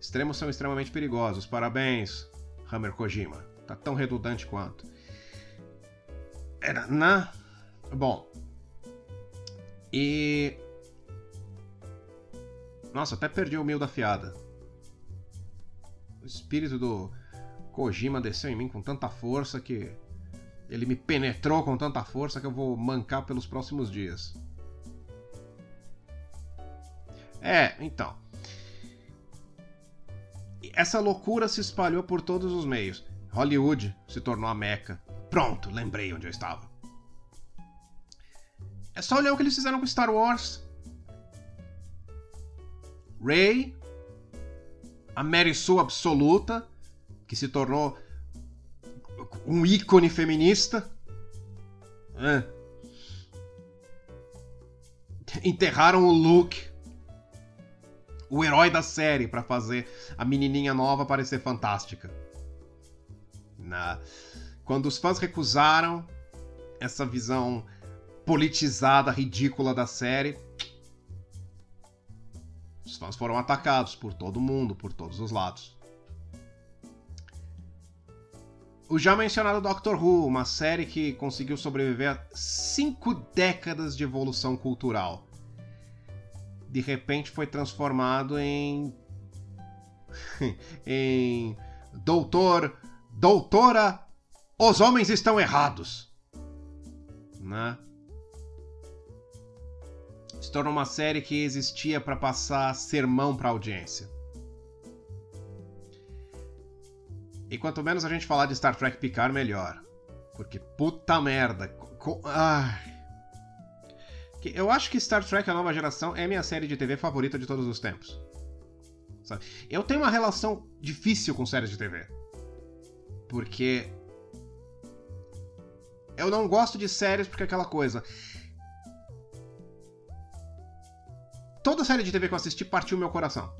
Extremos são extremamente perigosos. Parabéns, Hammer Kojima. Tá tão redundante quanto. Era na. Bom. E. Nossa, até perdi o meio da fiada. O espírito do Kojima desceu em mim com tanta força que. Ele me penetrou com tanta força que eu vou mancar pelos próximos dias. É, então essa loucura se espalhou por todos os meios. Hollywood se tornou a meca. Pronto, lembrei onde eu estava. É só olhar o que eles fizeram com Star Wars. Rey, a Mary Sue absoluta, que se tornou um ícone feminista. É. Enterraram o Luke o herói da série para fazer a menininha nova parecer fantástica. Na... Quando os fãs recusaram essa visão politizada, ridícula da série, os fãs foram atacados por todo mundo, por todos os lados. O já mencionado Doctor Who, uma série que conseguiu sobreviver a cinco décadas de evolução cultural de repente foi transformado em. em. Doutor. Doutora. Os homens estão errados. Né? Se tornou uma série que existia para passar sermão para audiência. E quanto menos a gente falar de Star Trek Picard, melhor. Porque puta merda. Ai. Eu acho que Star Trek A Nova Geração é minha série de TV favorita de todos os tempos. Sabe? Eu tenho uma relação difícil com séries de TV. Porque. Eu não gosto de séries porque é aquela coisa. Toda série de TV que eu assisti partiu meu coração.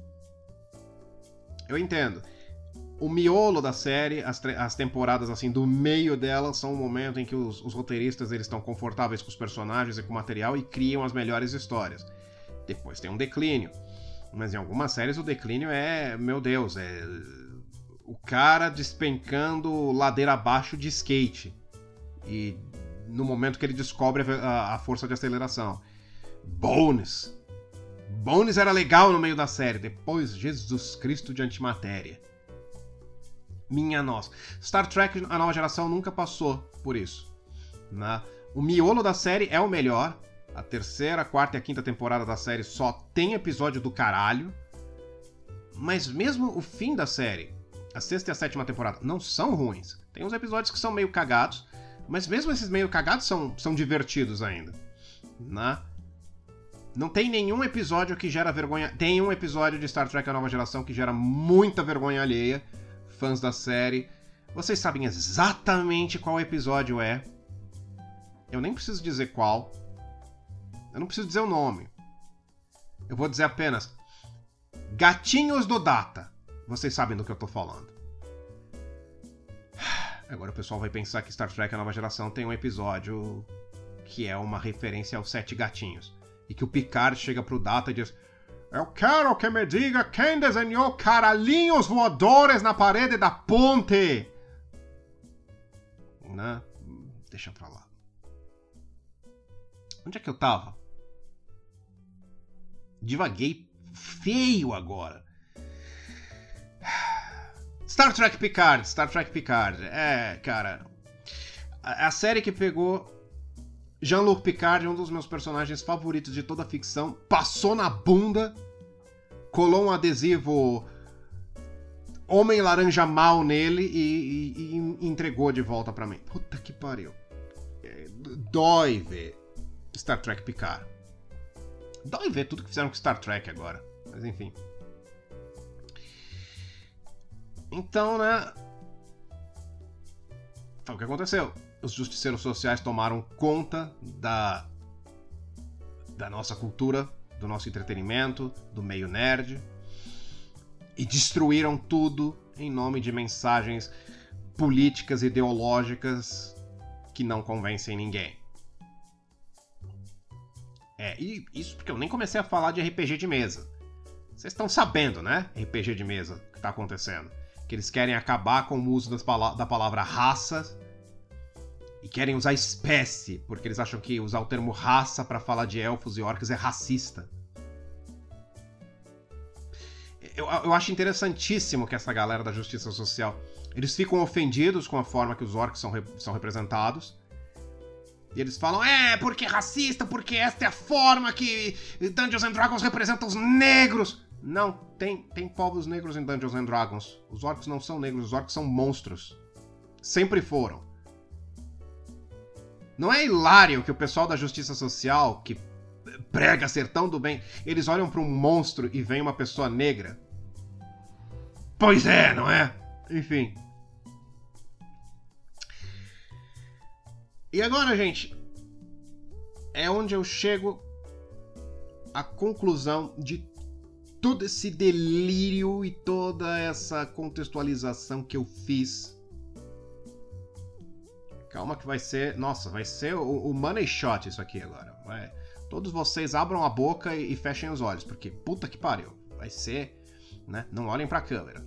Eu entendo. O miolo da série, as, as temporadas assim do meio dela, são o momento em que os, os roteiristas eles estão confortáveis com os personagens e com o material e criam as melhores histórias. Depois tem um declínio. Mas em algumas séries o declínio é, meu Deus, é o cara despencando ladeira abaixo de skate. E no momento que ele descobre a, a força de aceleração. Bones. Bones era legal no meio da série. Depois, Jesus Cristo de antimatéria. Minha nossa. Star Trek, a nova geração, nunca passou por isso. Né? O miolo da série é o melhor. A terceira, quarta e a quinta temporada da série só tem episódio do caralho. Mas mesmo o fim da série, a sexta e a sétima temporada, não são ruins. Tem uns episódios que são meio cagados, mas mesmo esses meio cagados são, são divertidos ainda. Né? Não tem nenhum episódio que gera vergonha. Tem um episódio de Star Trek A Nova Geração que gera muita vergonha alheia. Fãs da série. Vocês sabem exatamente qual episódio é. Eu nem preciso dizer qual. Eu não preciso dizer o nome. Eu vou dizer apenas Gatinhos do Data. Vocês sabem do que eu tô falando. Agora o pessoal vai pensar que Star Trek A Nova Geração tem um episódio que é uma referência aos Sete Gatinhos. E que o Picard chega pro Data e diz: Eu quero que me diga quem desenhou caralhinhos voadores na parede da ponte. Né? Deixa pra lá. Onde é que eu tava? Divaguei feio agora. Star Trek Picard, Star Trek Picard. É, cara. A, a série que pegou Jean-Luc Picard, um dos meus personagens favoritos de toda a ficção, passou na bunda, colou um adesivo Homem Laranja Mal nele e, e, e entregou de volta para mim. Puta que pariu. É, dói ver Star Trek Picard. Dói ver tudo que fizeram com Star Trek agora. Mas enfim. Então, né? Foi o que aconteceu. Os justiceiros sociais tomaram conta da da nossa cultura, do nosso entretenimento, do meio nerd e destruíram tudo em nome de mensagens políticas ideológicas que não convencem ninguém. É, e isso porque eu nem comecei a falar de RPG de mesa. Vocês estão sabendo, né? RPG de mesa que está acontecendo. Que eles querem acabar com o uso pala da palavra raça e querem usar espécie, porque eles acham que usar o termo raça para falar de elfos e orcs é racista. Eu, eu, acho interessantíssimo que essa galera da justiça social eles ficam ofendidos com a forma que os orcs são, re são representados e eles falam, é, porque é racista, porque esta é a forma que Dungeons and Dragons representa os negros. Não, tem, tem povos negros em Dungeons and Dragons. Os orcs não são negros, os orcs são monstros. Sempre foram. Não é hilário que o pessoal da justiça social, que prega ser tão do bem, eles olham para um monstro e vem uma pessoa negra? Pois é, não é? Enfim. E agora, gente, é onde eu chego à conclusão de todo esse delírio e toda essa contextualização que eu fiz. Calma que vai ser, nossa, vai ser o, o money shot isso aqui agora. Vai. Todos vocês abram a boca e, e fechem os olhos, porque puta que pariu. Vai ser, né? Não olhem para a câmera.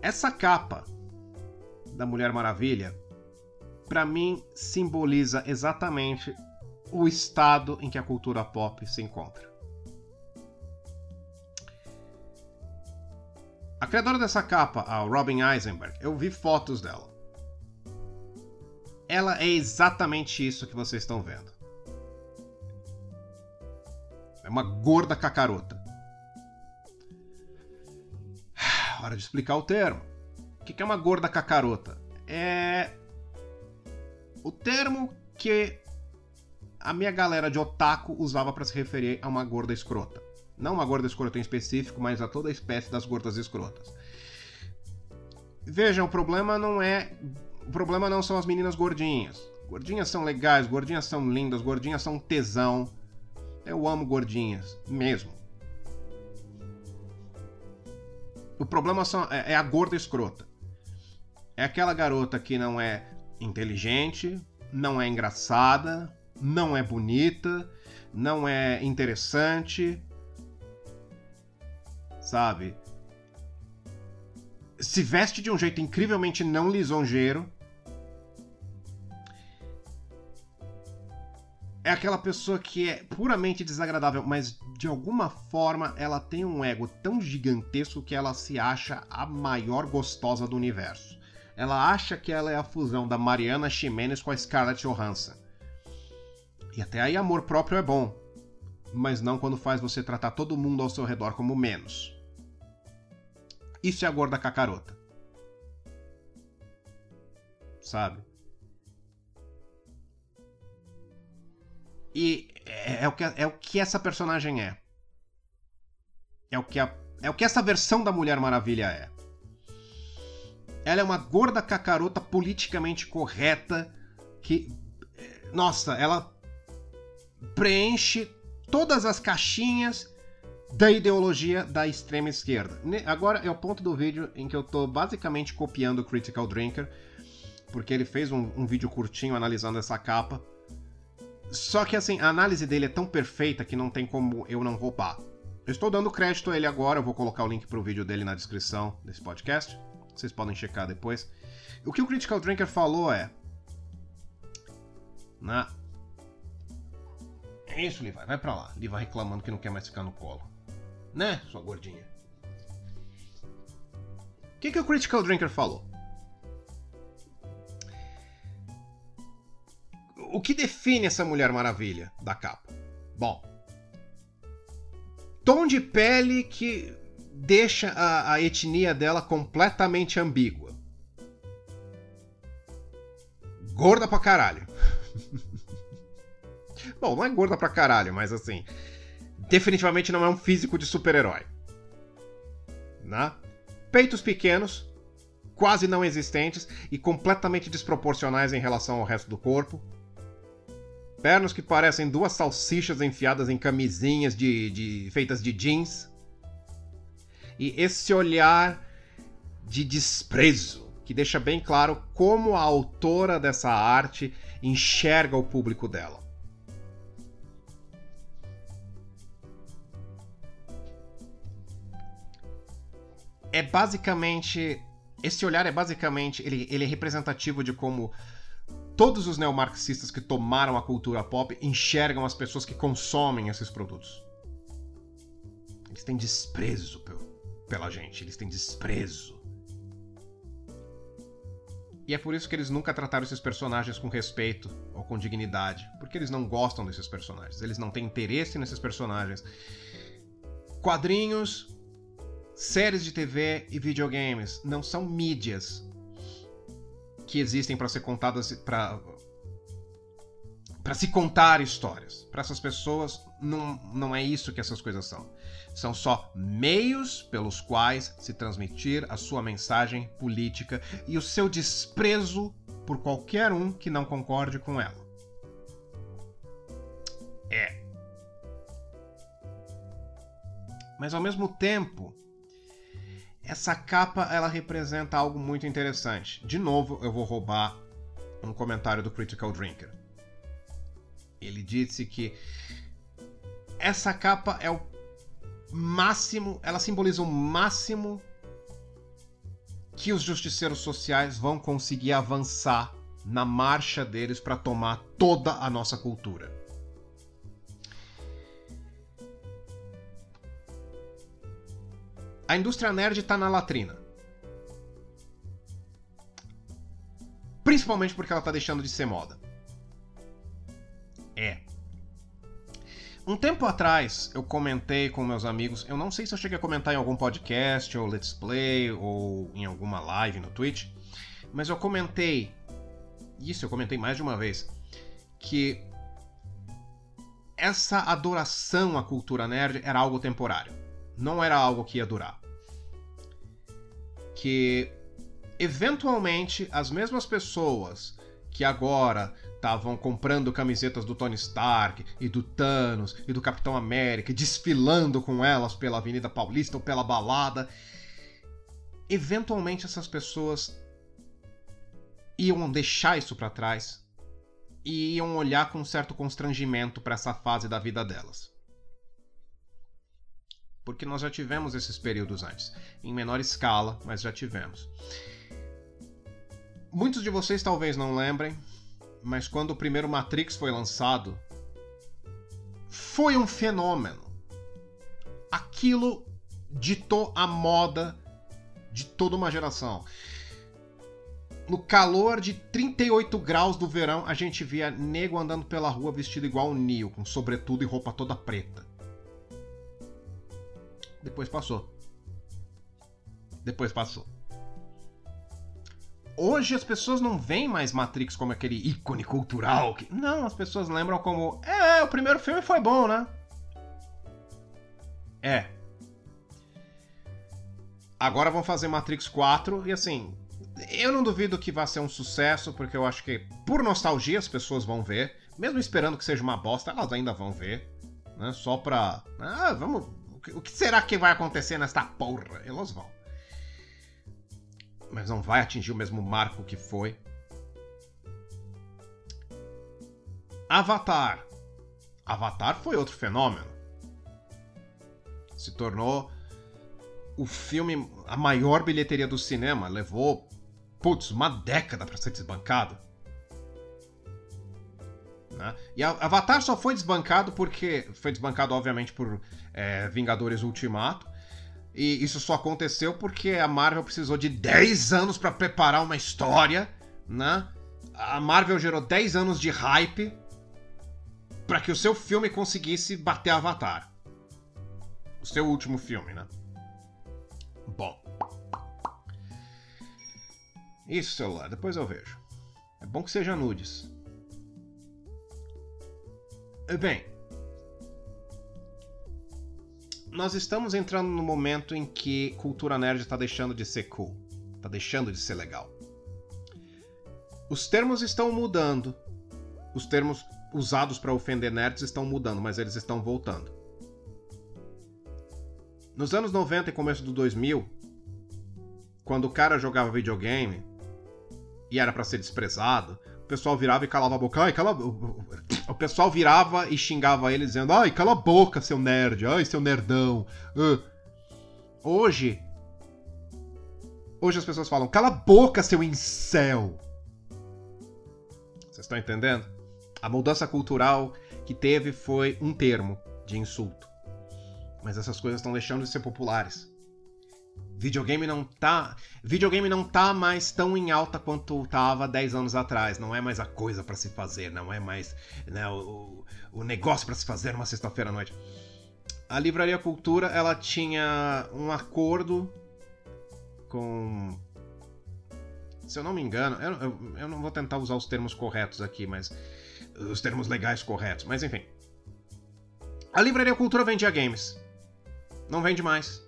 Essa capa da Mulher Maravilha para mim simboliza exatamente o estado em que a cultura pop se encontra. A criadora dessa capa, a Robin Eisenberg, eu vi fotos dela. Ela é exatamente isso que vocês estão vendo. É uma gorda cacarota. Hora de explicar o termo. O que é uma gorda cacarota? É o termo que a minha galera de otaku usava para se referir a uma gorda escrota. Não uma gorda escrota em específico, mas a toda a espécie das gordas escrotas. Vejam, o problema não é. O problema não são as meninas gordinhas. Gordinhas são legais, gordinhas são lindas, gordinhas são tesão. Eu amo gordinhas, mesmo. O problema são, é, é a gorda escrota. É aquela garota que não é inteligente, não é engraçada, não é bonita, não é interessante, sabe? Se veste de um jeito incrivelmente não lisonjeiro. É aquela pessoa que é puramente desagradável, mas de alguma forma ela tem um ego tão gigantesco que ela se acha a maior gostosa do universo. Ela acha que ela é a fusão da Mariana Ximenes com a Scarlett Johansson. E até aí amor próprio é bom, mas não quando faz você tratar todo mundo ao seu redor como menos. Isso é a gorda cacarota. Sabe? E é, é, o que, é o que essa personagem é. É o que, a, é o que essa versão da Mulher Maravilha é. Ela é uma gorda cacarota politicamente correta que. Nossa, ela preenche todas as caixinhas da ideologia da extrema esquerda. Agora é o ponto do vídeo em que eu estou basicamente copiando o Critical Drinker, porque ele fez um, um, vídeo curtinho analisando essa capa. Só que assim, a análise dele é tão perfeita que não tem como eu não roubar. Eu estou dando crédito a ele agora, eu vou colocar o link para o vídeo dele na descrição desse podcast. Vocês podem checar depois. O que o Critical Drinker falou é. Na, é isso, Levi. Vai pra lá. Levi reclamando que não quer mais ficar no colo. Né, sua gordinha? O que, que o Critical Drinker falou? O que define essa Mulher Maravilha da capa? Bom, tom de pele que deixa a, a etnia dela completamente ambígua. Gorda pra caralho. Bom, não é gorda pra caralho, mas assim. Definitivamente não é um físico de super-herói. Né? Peitos pequenos, quase não existentes e completamente desproporcionais em relação ao resto do corpo. Pernas que parecem duas salsichas enfiadas em camisinhas de, de feitas de jeans. E esse olhar de desprezo que deixa bem claro como a autora dessa arte enxerga o público dela. é basicamente. Esse olhar é basicamente. Ele, ele é representativo de como todos os neomarxistas que tomaram a cultura pop enxergam as pessoas que consomem esses produtos. Eles têm desprezo pela gente, eles têm desprezo. E é por isso que eles nunca trataram esses personagens com respeito ou com dignidade, porque eles não gostam desses personagens, eles não têm interesse nesses personagens. Quadrinhos séries de TV e videogames não são mídias que existem para ser contadas para para se contar histórias. Para essas pessoas não, não é isso que essas coisas são. São só meios pelos quais se transmitir a sua mensagem política e o seu desprezo por qualquer um que não concorde com ela. É. Mas ao mesmo tempo, essa capa ela representa algo muito interessante. De novo, eu vou roubar um comentário do Critical Drinker. Ele disse que essa capa é o máximo, ela simboliza o máximo que os justiceiros sociais vão conseguir avançar na marcha deles para tomar toda a nossa cultura. A indústria nerd está na latrina. Principalmente porque ela está deixando de ser moda. É. Um tempo atrás eu comentei com meus amigos, eu não sei se eu cheguei a comentar em algum podcast ou let's play ou em alguma live no Twitch, mas eu comentei, isso eu comentei mais de uma vez, que essa adoração à cultura nerd era algo temporário, não era algo que ia durar que eventualmente as mesmas pessoas que agora estavam comprando camisetas do Tony Stark e do Thanos e do Capitão América, desfilando com elas pela Avenida Paulista ou pela balada. Eventualmente essas pessoas iam deixar isso para trás e iam olhar com um certo constrangimento para essa fase da vida delas. Porque nós já tivemos esses períodos antes, em menor escala, mas já tivemos. Muitos de vocês talvez não lembrem, mas quando o primeiro Matrix foi lançado, foi um fenômeno. Aquilo ditou a moda de toda uma geração. No calor de 38 graus do verão, a gente via nego andando pela rua vestido igual o Neo, com sobretudo e roupa toda preta. Depois passou. Depois passou. Hoje as pessoas não veem mais Matrix como aquele ícone cultural. Que... Não, as pessoas lembram como. É, o primeiro filme foi bom, né? É. Agora vão fazer Matrix 4 e assim. Eu não duvido que vai ser um sucesso, porque eu acho que, por nostalgia, as pessoas vão ver. Mesmo esperando que seja uma bosta, elas ainda vão ver. Né? Só pra. Ah, vamos. O que será que vai acontecer nesta porra? Elas vão mas não vai atingir o mesmo marco que foi. Avatar. Avatar foi outro fenômeno. Se tornou o filme, a maior bilheteria do cinema. Levou, putz, uma década para ser desbancado. Né? E Avatar só foi desbancado porque. Foi desbancado, obviamente, por é, Vingadores Ultimato. E isso só aconteceu porque a Marvel precisou de 10 anos para preparar uma história, né? A Marvel gerou 10 anos de hype para que o seu filme conseguisse bater Avatar. O seu último filme, né? Bom. Isso, celular, depois eu vejo. É bom que seja nudes. Bem, nós estamos entrando no momento em que cultura nerd está deixando de ser cool, está deixando de ser legal. Os termos estão mudando. Os termos usados para ofender nerds estão mudando, mas eles estão voltando. Nos anos 90 e começo do 2000, quando o cara jogava videogame e era para ser desprezado, pessoal virava e calava a boca. Ai, cala O pessoal virava e xingava ele dizendo: Ai, cala a boca, seu nerd. Ai, seu nerdão. Uh. Hoje. Hoje as pessoas falam: Cala a boca, seu incel. Vocês estão entendendo? A mudança cultural que teve foi um termo de insulto. Mas essas coisas estão deixando de ser populares. Videogame não tá, videogame não tá mais tão em alta quanto tava 10 anos atrás. Não é mais a coisa para se fazer, não é mais né, o, o negócio para se fazer uma sexta-feira à noite. A Livraria Cultura, ela tinha um acordo com se eu não me engano, eu, eu, eu, não vou tentar usar os termos corretos aqui, mas os termos legais corretos, mas enfim. A Livraria Cultura vendia games. Não vende mais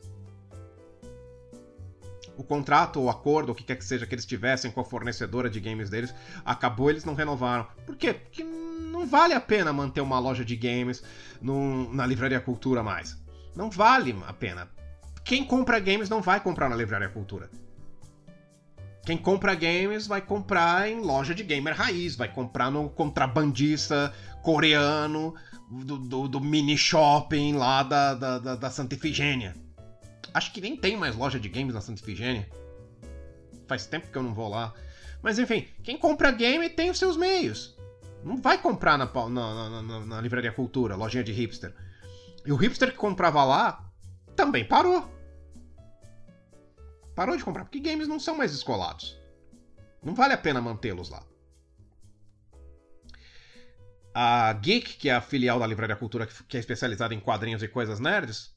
o contrato ou acordo, o que quer que seja que eles tivessem com a fornecedora de games deles, acabou, eles não renovaram. Por quê? Porque não vale a pena manter uma loja de games na Livraria Cultura mais. Não vale a pena. Quem compra games não vai comprar na Livraria Cultura. Quem compra games vai comprar em loja de gamer raiz, vai comprar no contrabandista coreano do, do, do mini shopping lá da, da, da, da Santa Ifigênia. Acho que nem tem mais loja de games na Santa Ifigênia. Faz tempo que eu não vou lá. Mas enfim, quem compra game tem os seus meios. Não vai comprar na, na, na, na Livraria Cultura, lojinha de hipster. E o hipster que comprava lá também parou. Parou de comprar, porque games não são mais descolados. Não vale a pena mantê-los lá. A Geek, que é a filial da Livraria Cultura, que é especializada em quadrinhos e coisas nerds,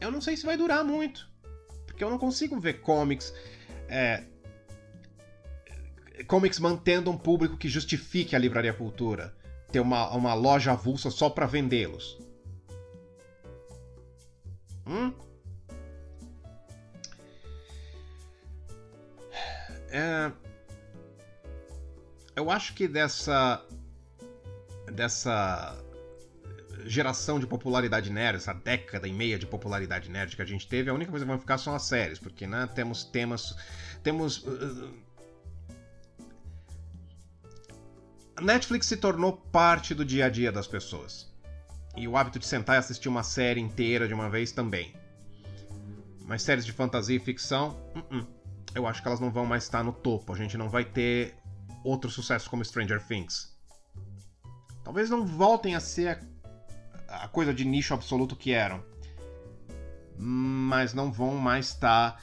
eu não sei se vai durar muito. Porque eu não consigo ver comics. É, comics mantendo um público que justifique a livraria cultura. Ter uma, uma loja avulsa só para vendê-los. Hum? É... eu acho que dessa dessa geração de popularidade nerd, essa década e meia de popularidade nerd que a gente teve, a única coisa que vai ficar são as séries, porque né, temos temas. Temos. Uh, Netflix se tornou parte do dia a dia das pessoas. E o hábito de sentar e assistir uma série inteira de uma vez também. Mas séries de fantasia e ficção, uh -uh. eu acho que elas não vão mais estar no topo. A gente não vai ter outro sucesso como Stranger Things. Talvez não voltem a ser a coisa de nicho absoluto que eram. Mas não vão mais estar. Tá,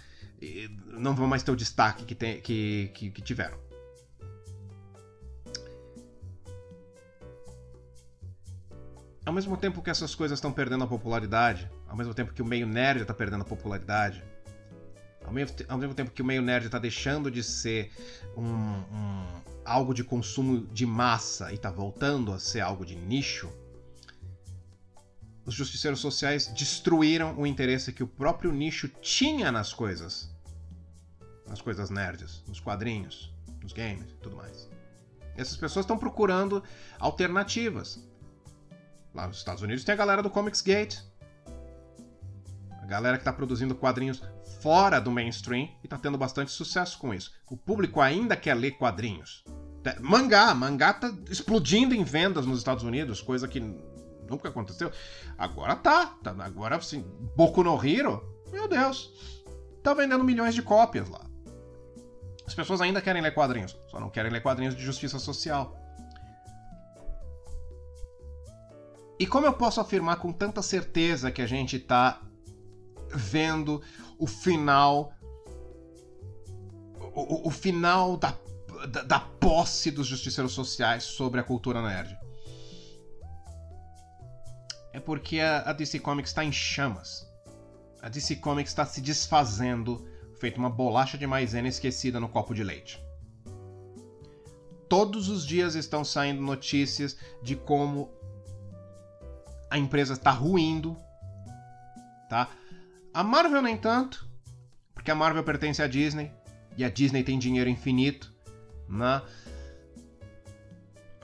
não vão mais ter o destaque que, tem, que, que, que tiveram. Ao mesmo tempo que essas coisas estão perdendo a popularidade, ao mesmo tempo que o meio nerd está perdendo a popularidade, ao mesmo, ao mesmo, tempo que o meio nerd está deixando de ser um, um, algo de consumo de massa e está voltando a ser algo de nicho, os justiceiros sociais destruíram o interesse que o próprio nicho tinha nas coisas. Nas coisas nerds, nos quadrinhos, nos games e tudo mais. Essas pessoas estão procurando alternativas. Lá nos Estados Unidos tem a galera do Comics Gate. A galera que está produzindo quadrinhos fora do mainstream e está tendo bastante sucesso com isso. O público ainda quer ler quadrinhos. Mangá, mangá tá explodindo em vendas nos Estados Unidos, coisa que nunca aconteceu. Agora tá, tá agora assim, Boku no Hero, meu Deus, tá vendendo milhões de cópias lá. As pessoas ainda querem ler quadrinhos, só não querem ler quadrinhos de justiça social. E como eu posso afirmar com tanta certeza que a gente tá vendo o final o, o, final da, da, da posse dos justiceiros sociais sobre a cultura nerd? É porque a, DC Comics está em chamas. A DC Comics está se desfazendo, feito uma bolacha de maisena esquecida no copo de leite. Todos os dias estão saindo notícias de como a empresa está ruindo, tá? A Marvel nem tanto, porque a Marvel pertence à Disney e a Disney tem dinheiro infinito, né?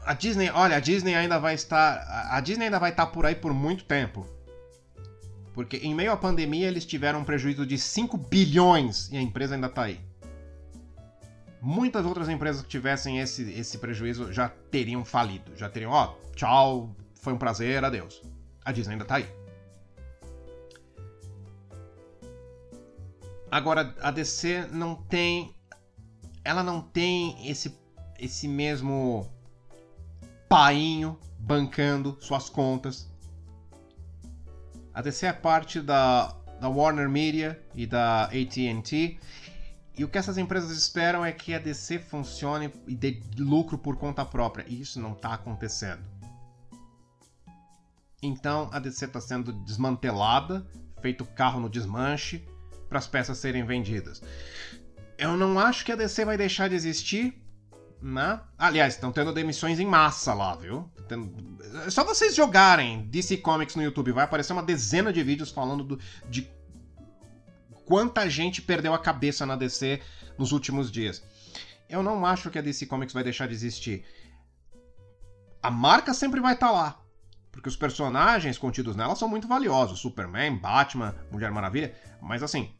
A Disney, olha, a Disney ainda vai estar, a Disney ainda vai estar por aí por muito tempo. Porque em meio à pandemia eles tiveram um prejuízo de 5 bilhões e a empresa ainda está aí. Muitas outras empresas que tivessem esse, esse prejuízo já teriam falido, já teriam, ó, oh, tchau, foi um prazer, adeus. A Disney ainda está aí. Agora, a DC não tem. Ela não tem esse, esse mesmo painho bancando suas contas. A DC é parte da, da Warner Media e da AT&T e o que essas empresas esperam é que a DC funcione e dê lucro por conta própria. E isso não está acontecendo. Então a DC está sendo desmantelada, feito carro no desmanche, para as peças serem vendidas. Eu não acho que a DC vai deixar de existir, né? Aliás, estão tendo demissões em massa lá, viu? É só vocês jogarem DC Comics no YouTube, vai aparecer uma dezena de vídeos falando do, de quanta gente perdeu a cabeça na DC nos últimos dias. Eu não acho que a DC Comics vai deixar de existir. A marca sempre vai estar tá lá. Porque os personagens contidos nela são muito valiosos. Superman, Batman, Mulher Maravilha. Mas assim,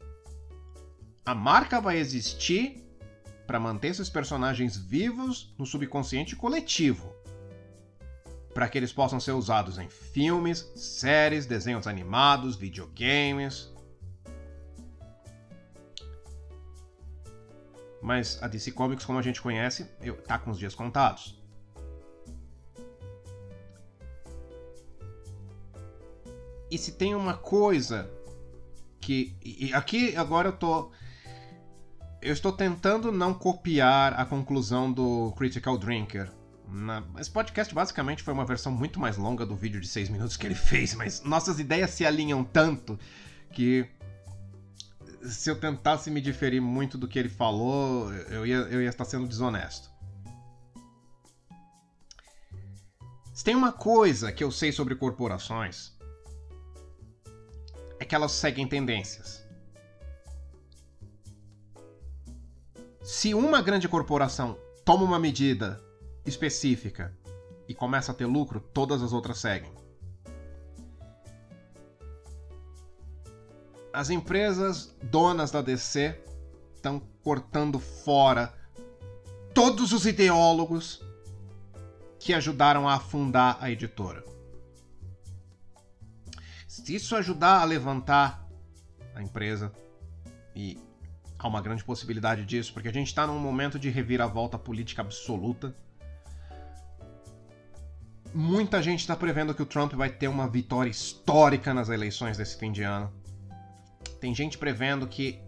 a marca vai existir para manter esses personagens vivos no subconsciente coletivo, para que eles possam ser usados em filmes, séries, desenhos animados, videogames. Mas a DC Comics, como a gente conhece, tá com os dias contados. E se tem uma coisa que. E aqui agora eu tô eu estou tentando não copiar a conclusão do Critical Drinker. Na... Esse podcast basicamente foi uma versão muito mais longa do vídeo de 6 minutos que ele fez, mas nossas ideias se alinham tanto que se eu tentasse me diferir muito do que ele falou, eu ia, eu ia estar sendo desonesto. Se tem uma coisa que eu sei sobre corporações, é que elas seguem tendências. Se uma grande corporação toma uma medida específica e começa a ter lucro, todas as outras seguem. As empresas donas da DC estão cortando fora todos os ideólogos que ajudaram a afundar a editora. Se isso ajudar a levantar a empresa, e há uma grande possibilidade disso, porque a gente está num momento de reviravolta política absoluta. Muita gente está prevendo que o Trump vai ter uma vitória histórica nas eleições desse fim de ano. Tem gente prevendo que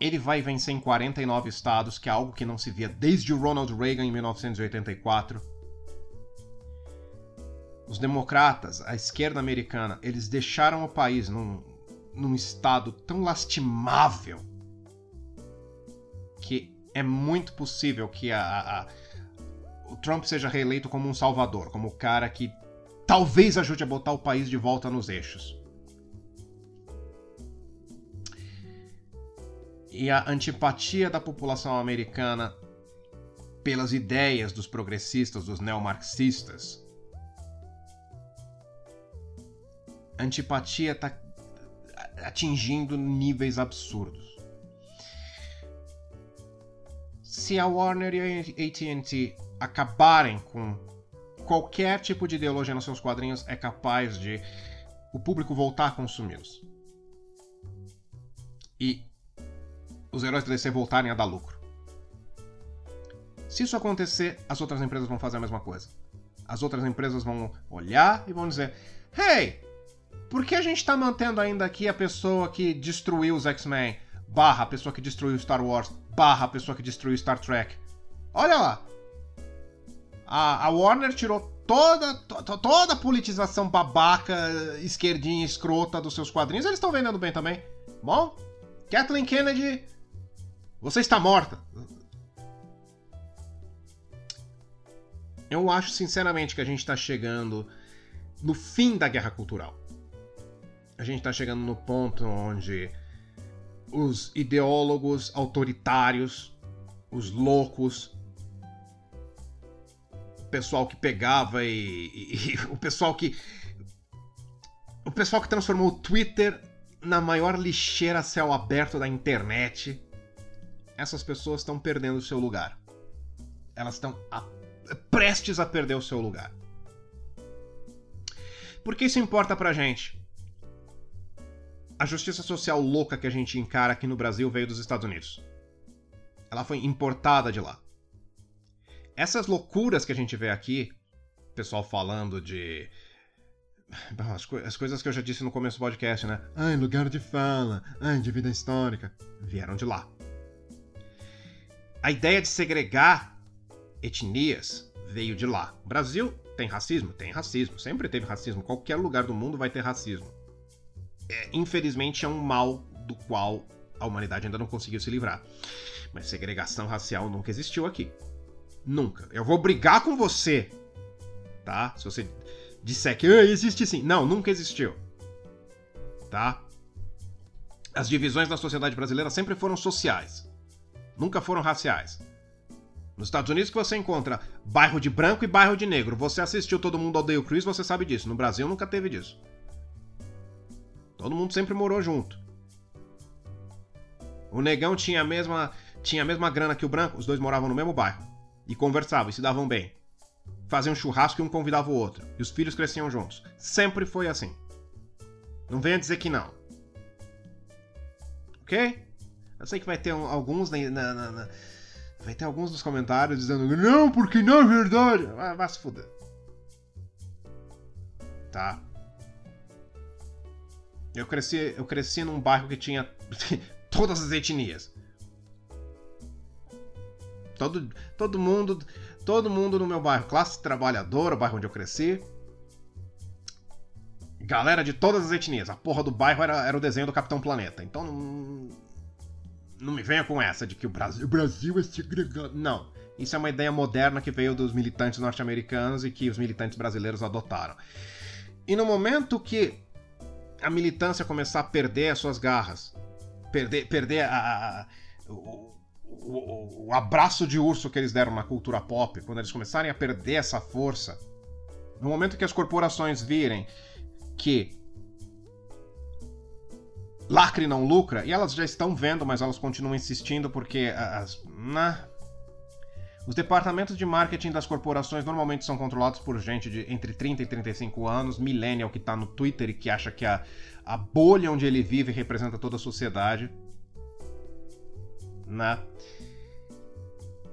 ele vai vencer em 49 estados, que é algo que não se via desde o Ronald Reagan em 1984. Os democratas, a esquerda americana, eles deixaram o país num, num estado tão lastimável que é muito possível que a, a, a, o Trump seja reeleito como um salvador, como o cara que talvez ajude a botar o país de volta nos eixos. E a antipatia da população americana pelas ideias dos progressistas, dos neomarxistas. Antipatia está atingindo níveis absurdos. Se a Warner e a AT&T acabarem com qualquer tipo de ideologia nos seus quadrinhos, é capaz de o público voltar a consumi-los. E os heróis da DC voltarem a dar lucro. Se isso acontecer, as outras empresas vão fazer a mesma coisa. As outras empresas vão olhar e vão dizer: Hey, por que a gente tá mantendo ainda aqui a pessoa que destruiu os X-Men? Barra a pessoa que destruiu Star Wars? Barra a pessoa que destruiu Star Trek? Olha lá! A, a Warner tirou toda, to, toda a politização babaca, esquerdinha, escrota dos seus quadrinhos. Eles estão vendendo bem também. Bom, Kathleen Kennedy você está morta! Eu acho sinceramente que a gente está chegando no fim da guerra cultural. A gente está chegando no ponto onde os ideólogos autoritários, os loucos, o pessoal que pegava e, e, e o pessoal que o pessoal que transformou o Twitter na maior lixeira céu aberto da internet essas pessoas estão perdendo o seu lugar. Elas estão prestes a perder o seu lugar. Por que isso importa pra gente? A justiça social louca que a gente encara aqui no Brasil veio dos Estados Unidos. Ela foi importada de lá. Essas loucuras que a gente vê aqui, pessoal falando de as, co as, coisas que eu já disse no começo do podcast, né? Ai, lugar de fala, ai, de vida histórica, vieram de lá. A ideia de segregar etnias veio de lá. O Brasil tem racismo? Tem racismo. Sempre teve racismo. Qualquer lugar do mundo vai ter racismo. É, infelizmente é um mal do qual a humanidade ainda não conseguiu se livrar. Mas segregação racial nunca existiu aqui. Nunca. Eu vou brigar com você, tá? Se você disser que ah, existe sim. Não, nunca existiu. Tá? As divisões na sociedade brasileira sempre foram sociais nunca foram raciais. Nos Estados Unidos que você encontra bairro de branco e bairro de negro. Você assistiu Todo Mundo Odeia o Chris, você sabe disso. No Brasil nunca teve disso. Todo mundo sempre morou junto. O negão tinha a mesma, tinha a mesma grana que o branco, os dois moravam no mesmo bairro. E conversavam, e se davam bem. Faziam churrasco e um convidava o outro. E os filhos cresciam juntos. Sempre foi assim. Não venha dizer que não. Ok? Eu sei que vai ter alguns na, na, na, vai ter alguns nos comentários dizendo não, porque não é verdade. Vai, vai se fuder. Tá. Eu cresci, eu cresci num bairro que tinha todas as etnias. Todo, todo mundo, todo mundo no meu bairro, classe trabalhadora, o bairro onde eu cresci. Galera de todas as etnias. A porra do bairro era, era o desenho do Capitão Planeta. Então não me venha com essa de que o Brasil, o Brasil é segregado. Não. Isso é uma ideia moderna que veio dos militantes norte-americanos e que os militantes brasileiros adotaram. E no momento que a militância começar a perder as suas garras, perder, perder a, a, o, o, o, abraço de urso que eles deram na cultura pop, quando eles começarem a perder essa força, no momento que as corporações virem que lacre não lucra, e elas já estão vendo, mas elas continuam insistindo porque as, na, os departamentos de marketing das corporações normalmente são controlados por gente de entre 30 e 35 anos, millennial que está no Twitter e que acha que a, a bolha onde ele vive representa toda a sociedade. Né?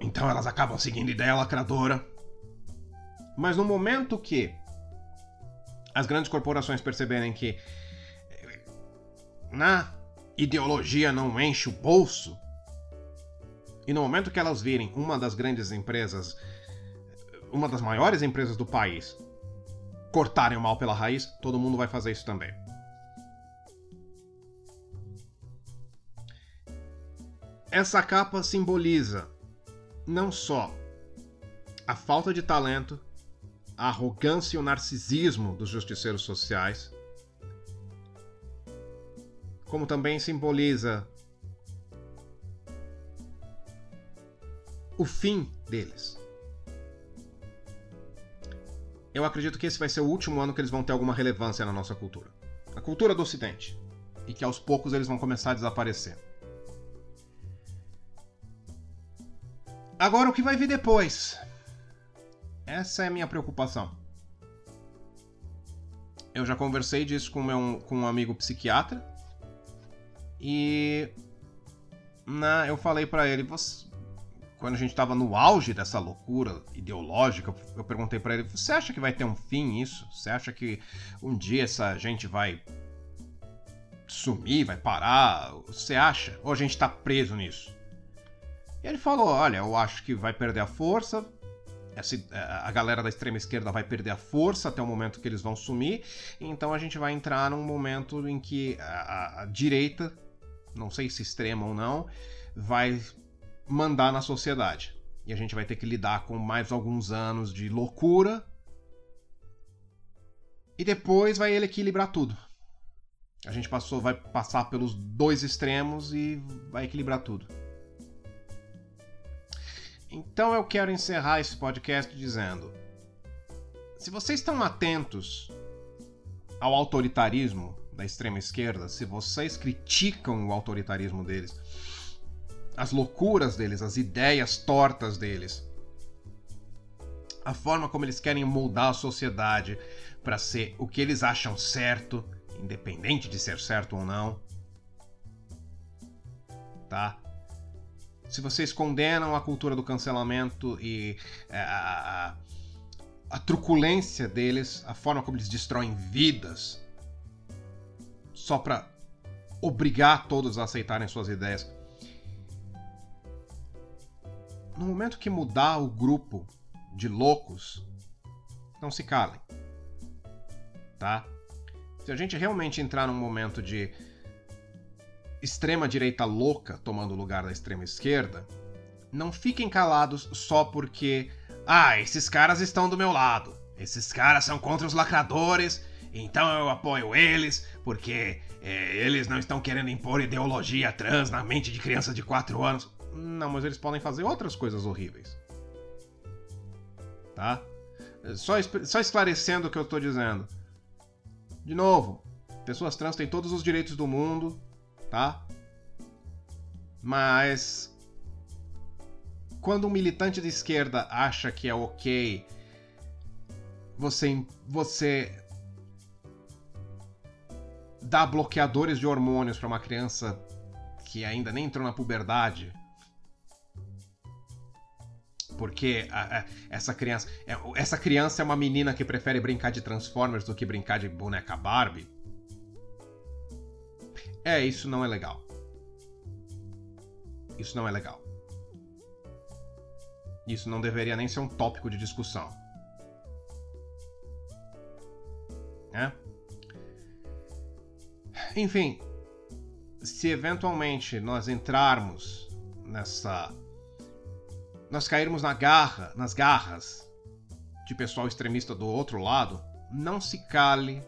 Então elas acabam seguindo ideia lacradora. Mas no momento que as grandes corporações perceberem que na ideologia não enche o bolso, e no momento que elas virem uma das grandes empresas, uma das maiores empresas do país, cortarem o mal pela raiz, todo mundo vai fazer isso também. Essa capa simboliza não só a falta de talento, a arrogância e o narcisismo dos justiceiros sociais, como também simboliza o fim deles. Eu acredito que esse vai ser o último ano que eles vão ter alguma relevância na nossa cultura. A cultura do Ocidente. E que aos poucos eles vão começar a desaparecer. Agora o que vai vir depois? Essa é a minha preocupação. Eu já conversei disso com, meu, com um amigo psiquiatra e na, eu falei para ele, você, quando a gente estava no auge dessa loucura ideológica, eu perguntei para ele: você acha que vai ter um fim isso? Você acha que um dia essa gente vai sumir, vai parar? Você acha? Ou a gente está preso nisso? E ele falou: olha, eu acho que vai perder a força. a galera da extrema esquerda vai perder a força até o momento que eles vão sumir. Então a gente vai entrar num momento em que a, a, a direita não sei se extrema ou não, vai mandar na sociedade. E a gente vai ter que lidar com mais alguns anos de loucura. E depois vai ele equilibrar tudo. A gente passou, vai passar pelos dois extremos e vai equilibrar tudo. Então eu quero encerrar esse podcast dizendo: se vocês estão atentos ao autoritarismo, da extrema esquerda, se vocês criticam o autoritarismo deles, as loucuras deles, as ideias tortas deles, a forma como eles querem moldar a sociedade para ser o que eles acham certo, independente de ser certo ou não, tá? Se vocês condenam a cultura do cancelamento e é, a, a, a truculência deles, a forma como eles destroem vidas, só para obrigar todos a aceitarem suas ideias. No momento que mudar o grupo de loucos, não se calem. Tá? Se a gente realmente entrar num momento de extrema direita louca tomando o lugar da extrema esquerda, não fiquem calados só porque ah, esses caras estão do meu lado. Esses caras são contra os lacradores então eu apoio eles, porque é, eles não estão querendo impor ideologia trans na mente de criança de 4 anos. Não, mas eles podem fazer outras coisas horríveis. Tá? Só, só esclarecendo o que eu tô dizendo. De novo, pessoas trans têm todos os direitos do mundo, tá? Mas. Quando um militante de esquerda acha que é ok você, você dar bloqueadores de hormônios para uma criança que ainda nem entrou na puberdade. Porque a, a, essa criança. É, essa criança é uma menina que prefere brincar de Transformers do que brincar de boneca Barbie. É, isso não é legal. Isso não é legal. Isso não deveria nem ser um tópico de discussão. É? Enfim, se eventualmente nós entrarmos nessa. Nós cairmos na garra, nas garras de pessoal extremista do outro lado, não se cale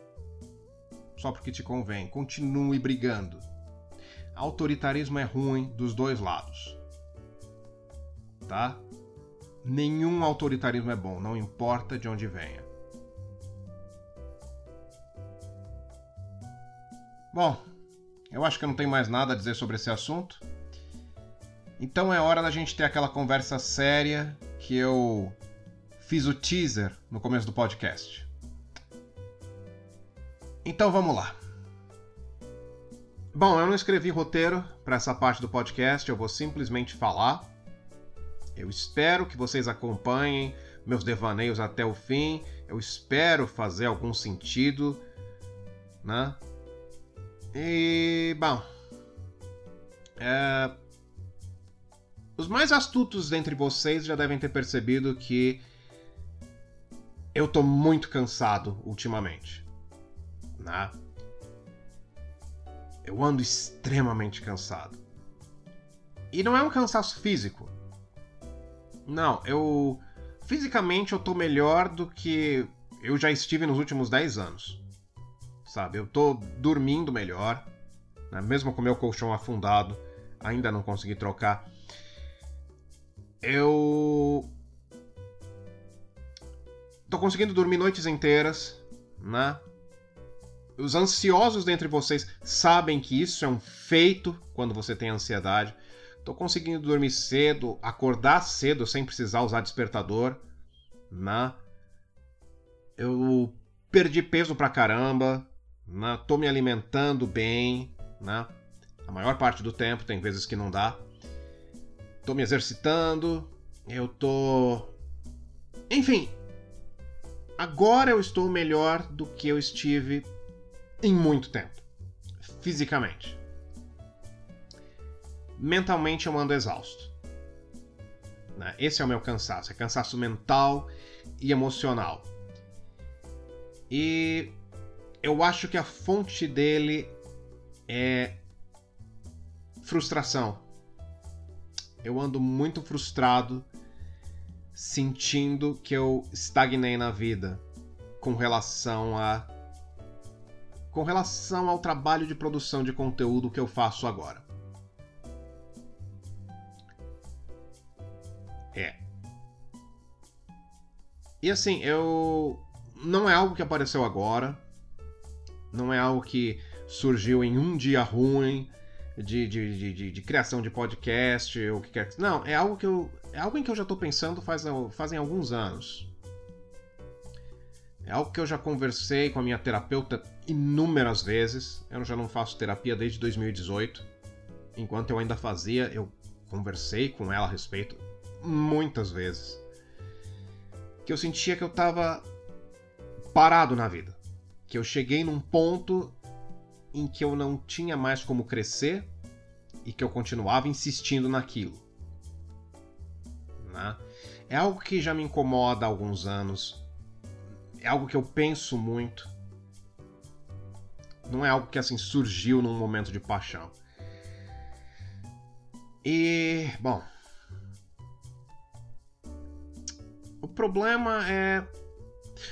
só porque te convém. Continue brigando. Autoritarismo é ruim dos dois lados. tá? Nenhum autoritarismo é bom, não importa de onde venha. Bom, eu acho que eu não tenho mais nada a dizer sobre esse assunto. Então é hora da gente ter aquela conversa séria que eu fiz o teaser no começo do podcast. Então vamos lá. Bom, eu não escrevi roteiro para essa parte do podcast, eu vou simplesmente falar. Eu espero que vocês acompanhem meus devaneios até o fim. Eu espero fazer algum sentido, né? E, bom, é, os mais astutos dentre vocês já devem ter percebido que eu tô muito cansado ultimamente, né? Eu ando extremamente cansado. E não é um cansaço físico. Não, eu fisicamente eu tô melhor do que eu já estive nos últimos 10 anos. Sabe, eu tô dormindo melhor, né? mesmo com meu colchão afundado, ainda não consegui trocar. Eu tô conseguindo dormir noites inteiras, né? Os ansiosos dentre vocês sabem que isso é um feito quando você tem ansiedade. Tô conseguindo dormir cedo, acordar cedo sem precisar usar despertador, né? Eu perdi peso pra caramba, né? Tô me alimentando bem, né? A maior parte do tempo, tem vezes que não dá. Tô me exercitando, eu tô. Enfim, agora eu estou melhor do que eu estive em muito tempo, fisicamente. Mentalmente eu ando exausto. Né? Esse é o meu cansaço, é cansaço mental e emocional. E eu acho que a fonte dele é frustração. Eu ando muito frustrado, sentindo que eu estagnei na vida com relação a com relação ao trabalho de produção de conteúdo que eu faço agora. É. E assim, eu. Não é algo que apareceu agora. Não é algo que surgiu em um dia ruim de, de, de, de criação de podcast ou o que quer que. Não, é algo que eu. É algo em que eu já estou pensando faz, fazem alguns anos. É algo que eu já conversei com a minha terapeuta inúmeras vezes. Eu já não faço terapia desde 2018. Enquanto eu ainda fazia, eu conversei com ela a respeito muitas vezes. Que eu sentia que eu estava parado na vida. Que eu cheguei num ponto em que eu não tinha mais como crescer e que eu continuava insistindo naquilo. Né? É algo que já me incomoda há alguns anos é algo que eu penso muito. Não é algo que assim surgiu num momento de paixão. E, bom. O problema é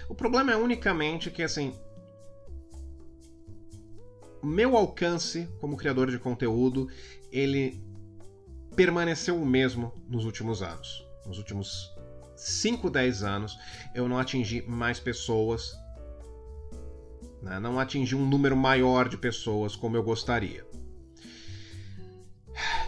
o problema é unicamente que assim meu alcance como criador de conteúdo, ele permaneceu o mesmo nos últimos anos. Nos últimos 5, 10 anos, eu não atingi mais pessoas, né? não atingi um número maior de pessoas como eu gostaria.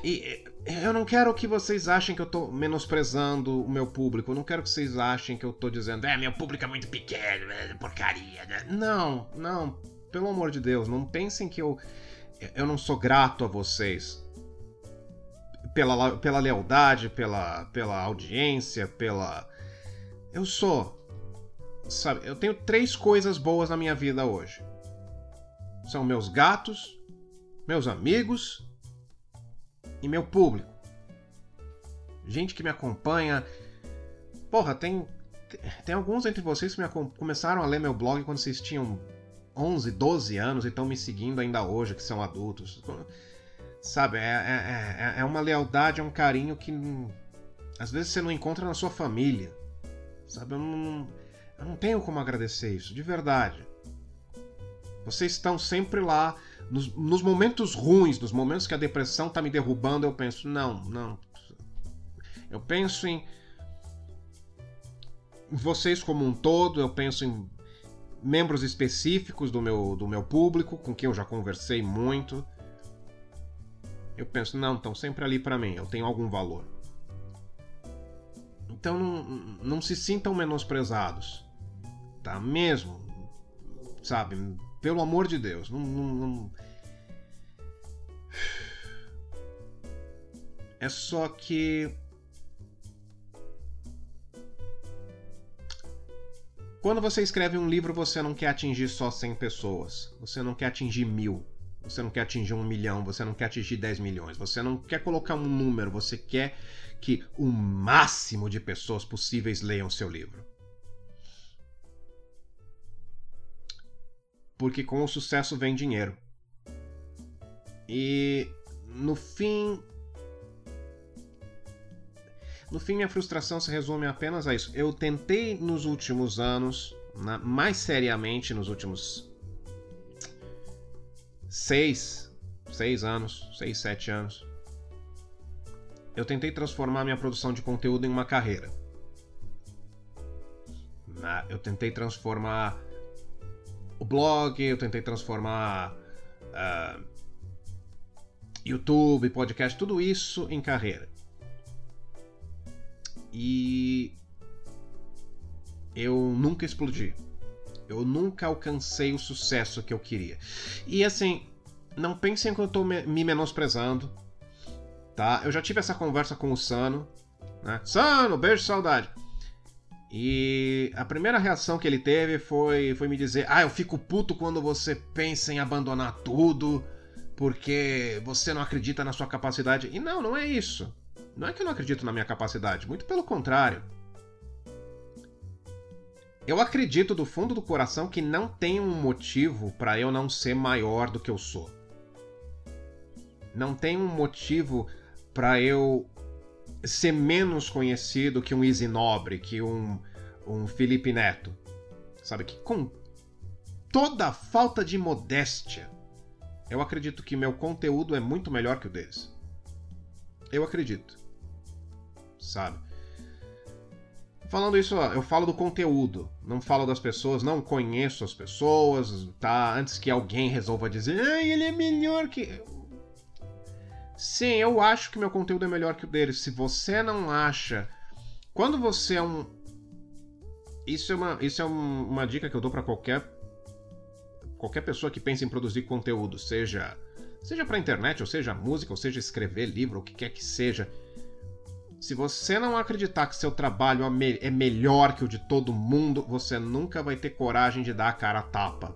E eu não quero que vocês achem que eu estou menosprezando o meu público. Eu não quero que vocês achem que eu estou dizendo, é, meu público é muito pequeno, é porcaria. Né? Não, não. Pelo amor de Deus, não pensem que eu, eu não sou grato a vocês pela, pela lealdade, pela, pela audiência, pela. Eu sou. Sabe, eu tenho três coisas boas na minha vida hoje. São meus gatos, meus amigos e meu público. Gente que me acompanha. Porra, tem. Tem alguns entre vocês que me, começaram a ler meu blog quando vocês tinham 11, 12 anos e estão me seguindo ainda hoje, que são adultos. Sabe, é, é, é, é uma lealdade, é um carinho que às vezes você não encontra na sua família. Sabe, eu não, eu não tenho como agradecer isso, de verdade. Vocês estão sempre lá. Nos, nos momentos ruins, nos momentos que a depressão está me derrubando, eu penso: não, não. Eu penso em vocês como um todo, eu penso em membros específicos do meu, do meu público, com quem eu já conversei muito. Eu penso, não, estão sempre ali para mim, eu tenho algum valor. Então não, não se sintam menosprezados. Tá mesmo? Sabe? Pelo amor de Deus. Não, não, não... É só que Quando você escreve um livro, você não quer atingir só 100 pessoas. Você não quer atingir mil. Você não quer atingir um milhão. Você não quer atingir 10 milhões. Você não quer colocar um número. Você quer que o máximo de pessoas possíveis leiam seu livro. Porque com o sucesso vem dinheiro. E no fim, no fim, minha frustração se resume apenas a isso. Eu tentei nos últimos anos, na, mais seriamente nos últimos seis, seis anos, seis, sete anos, eu tentei transformar minha produção de conteúdo em uma carreira. Eu tentei transformar o blog, eu tentei transformar uh, YouTube, podcast, tudo isso em carreira. E eu nunca explodi. Eu nunca alcancei o sucesso que eu queria. E assim, não pensem que eu tô me menosprezando, tá? Eu já tive essa conversa com o Sano, né? Sano, beijo, saudade. E a primeira reação que ele teve foi, foi me dizer: Ah, eu fico puto quando você pensa em abandonar tudo porque você não acredita na sua capacidade. E não, não é isso. Não é que eu não acredito na minha capacidade, muito pelo contrário. Eu acredito do fundo do coração que não tem um motivo para eu não ser maior do que eu sou. Não tem um motivo para eu ser menos conhecido que um Easy Nobre, que um, um Felipe Neto. Sabe que com toda a falta de modéstia, eu acredito que meu conteúdo é muito melhor que o deles. Eu acredito sabe? Falando isso, eu falo do conteúdo, não falo das pessoas, não conheço as pessoas, tá? Antes que alguém resolva dizer, ah, ele é melhor que. Sim, eu acho que meu conteúdo é melhor que o deles. Se você não acha. Quando você é um. Isso é uma, isso é um, uma dica que eu dou para qualquer. Qualquer pessoa que pense em produzir conteúdo, seja. Seja pra internet, ou seja música, ou seja escrever livro, o que quer que seja se você não acreditar que seu trabalho é melhor que o de todo mundo, você nunca vai ter coragem de dar a cara a tapa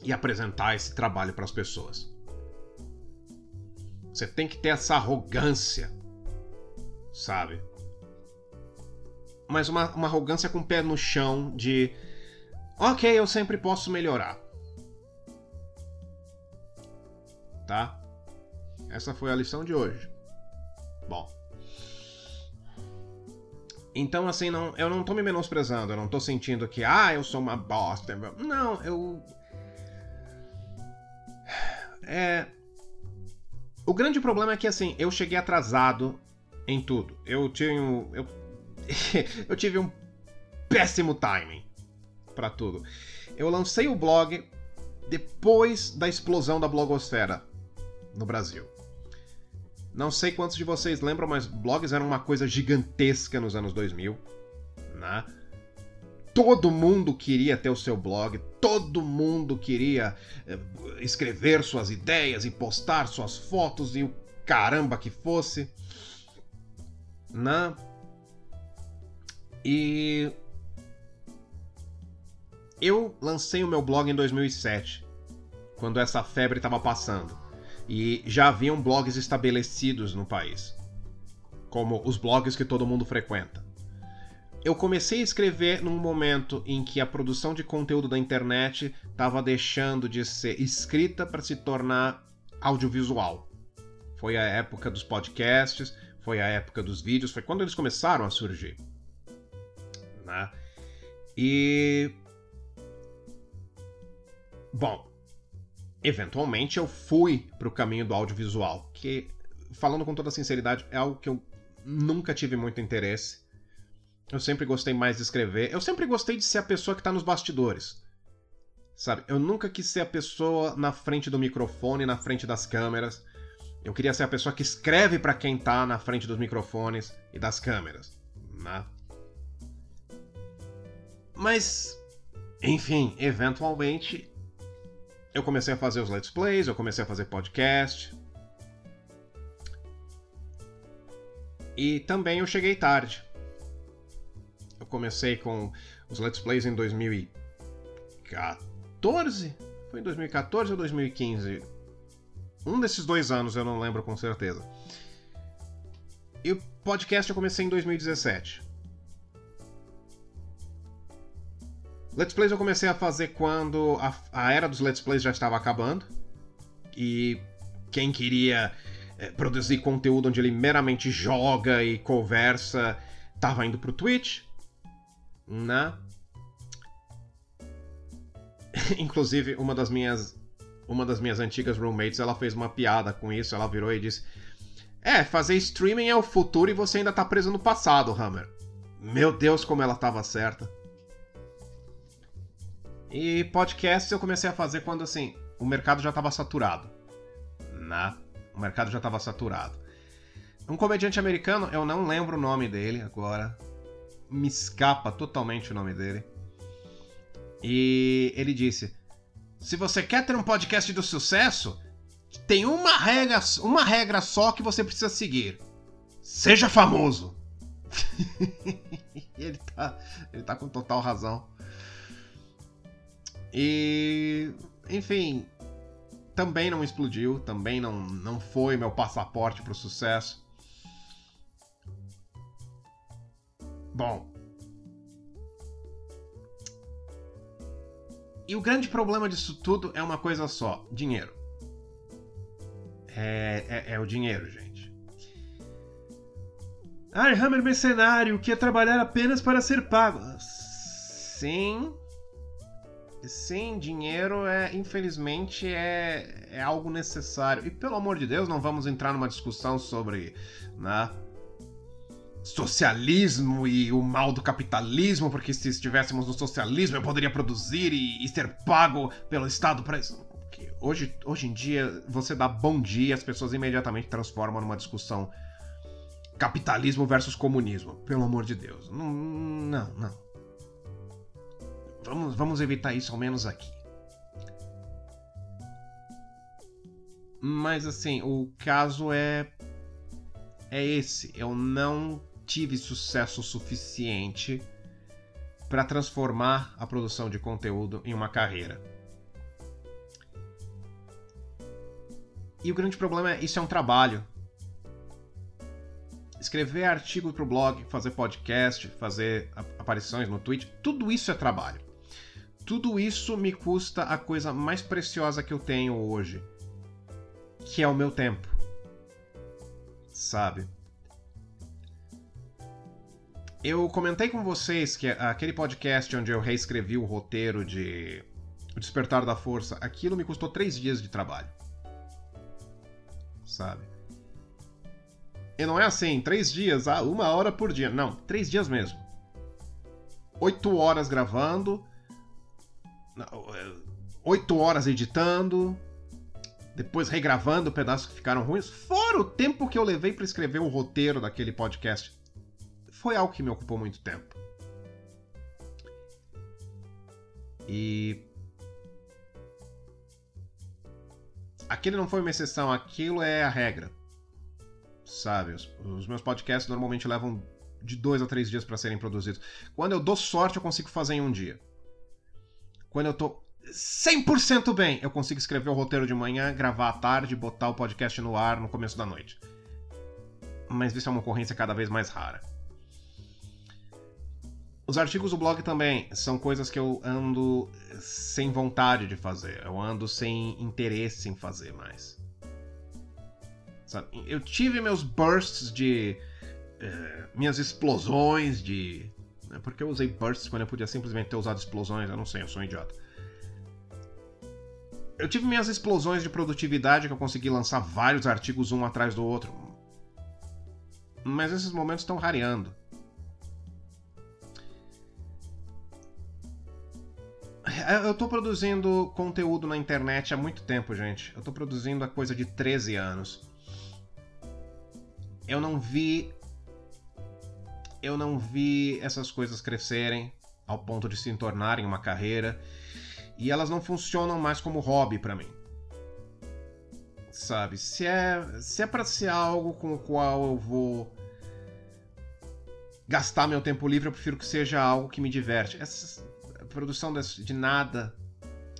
e apresentar esse trabalho para as pessoas. Você tem que ter essa arrogância, sabe? Mas uma, uma arrogância com o pé no chão de. Ok, eu sempre posso melhorar. Tá? Essa foi a lição de hoje. Bom. Então, assim, não, eu não tô me menosprezando, eu não tô sentindo que, ah, eu sou uma bosta. Não, eu. É. O grande problema é que, assim, eu cheguei atrasado em tudo. Eu. Eu, eu tive um péssimo timing para tudo. Eu lancei o blog depois da explosão da blogosfera no Brasil. Não sei quantos de vocês lembram, mas blogs eram uma coisa gigantesca nos anos 2000, né? Todo mundo queria ter o seu blog, todo mundo queria eh, escrever suas ideias e postar suas fotos e o caramba que fosse, né? E eu lancei o meu blog em 2007, quando essa febre estava passando e já haviam blogs estabelecidos no país, como os blogs que todo mundo frequenta. Eu comecei a escrever num momento em que a produção de conteúdo da internet estava deixando de ser escrita para se tornar audiovisual. Foi a época dos podcasts, foi a época dos vídeos, foi quando eles começaram a surgir. Né? E. Bom, eventualmente eu fui para o caminho do audiovisual, que, falando com toda sinceridade, é algo que eu nunca tive muito interesse. Eu sempre gostei mais de escrever. Eu sempre gostei de ser a pessoa que tá nos bastidores. Sabe? Eu nunca quis ser a pessoa na frente do microfone, na frente das câmeras. Eu queria ser a pessoa que escreve para quem tá na frente dos microfones e das câmeras, né? Mas, enfim, eventualmente eu comecei a fazer os let's plays, eu comecei a fazer podcast. E também eu cheguei tarde. Eu comecei com os let's plays em 2014? Foi em 2014 ou 2015? Um desses dois anos, eu não lembro com certeza. E o podcast eu comecei em 2017. Let's Plays eu comecei a fazer quando a, a era dos Let's Plays já estava acabando. E quem queria é, produzir conteúdo onde ele meramente joga e conversa estava indo pro Twitch. Né? Inclusive, uma das minhas uma das minhas antigas roommates, ela fez uma piada com isso, ela virou e disse: "É, fazer streaming é o futuro e você ainda tá preso no passado, Hammer". Meu Deus, como ela tava certa. E podcast eu comecei a fazer quando assim, o mercado já estava saturado. Né? O mercado já estava saturado. Um comediante americano, eu não lembro o nome dele agora. Me escapa totalmente o nome dele. E ele disse: se você quer ter um podcast do sucesso, tem uma regra, uma regra só que você precisa seguir. Seja famoso. ele, tá, ele tá com total razão. E, enfim, também não explodiu, também não, não foi meu passaporte para o sucesso. Bom, E o grande problema disso tudo é uma coisa só: dinheiro. É, é, é o dinheiro, gente. Ai, Hammer mercenário, que é trabalhar apenas para ser pago. Sim. Sim, dinheiro é, infelizmente, é, é algo necessário. E pelo amor de Deus, não vamos entrar numa discussão sobre né, socialismo e o mal do capitalismo, porque se estivéssemos no socialismo eu poderia produzir e, e ser pago pelo Estado para isso. Hoje, hoje em dia, você dá bom dia, as pessoas imediatamente transformam numa discussão capitalismo versus comunismo. Pelo amor de Deus. Não, não. não. Vamos, vamos evitar isso ao menos aqui. Mas assim, o caso é é esse. Eu não tive sucesso suficiente para transformar a produção de conteúdo em uma carreira. E o grande problema é isso é um trabalho. Escrever artigo para o blog, fazer podcast, fazer aparições no Twitch, tudo isso é trabalho. Tudo isso me custa a coisa mais preciosa que eu tenho hoje, que é o meu tempo. Sabe? Eu comentei com vocês que aquele podcast onde eu reescrevi o roteiro de O Despertar da Força, aquilo me custou três dias de trabalho. Sabe? E não é assim, três dias, ah, uma hora por dia. Não, três dias mesmo. Oito horas gravando, oito horas editando, depois regravando pedaços que ficaram ruins, fora o tempo que eu levei para escrever o roteiro daquele podcast foi algo que me ocupou muito tempo. E. Aquele não foi uma exceção, aquilo é a regra. Sabe? Os, os meus podcasts normalmente levam de dois a três dias para serem produzidos. Quando eu dou sorte, eu consigo fazer em um dia. Quando eu tô 100% bem, eu consigo escrever o roteiro de manhã, gravar à tarde botar o podcast no ar no começo da noite. Mas isso é uma ocorrência cada vez mais rara. Os artigos do blog também são coisas que eu ando sem vontade de fazer, eu ando sem interesse em fazer mais. Sabe? Eu tive meus bursts de. Uh, minhas explosões de. Né? Porque eu usei bursts quando eu podia simplesmente ter usado explosões, eu não sei, eu sou um idiota. Eu tive minhas explosões de produtividade que eu consegui lançar vários artigos um atrás do outro. Mas esses momentos estão rareando. É, eu tô produzindo conteúdo na internet há muito tempo, gente. Eu tô produzindo há coisa de 13 anos. Eu não vi. Eu não vi essas coisas crescerem ao ponto de se tornarem uma carreira. E elas não funcionam mais como hobby para mim. Sabe? Se é, se é pra ser algo com o qual eu vou gastar meu tempo livre, eu prefiro que seja algo que me diverte. Essa produção de nada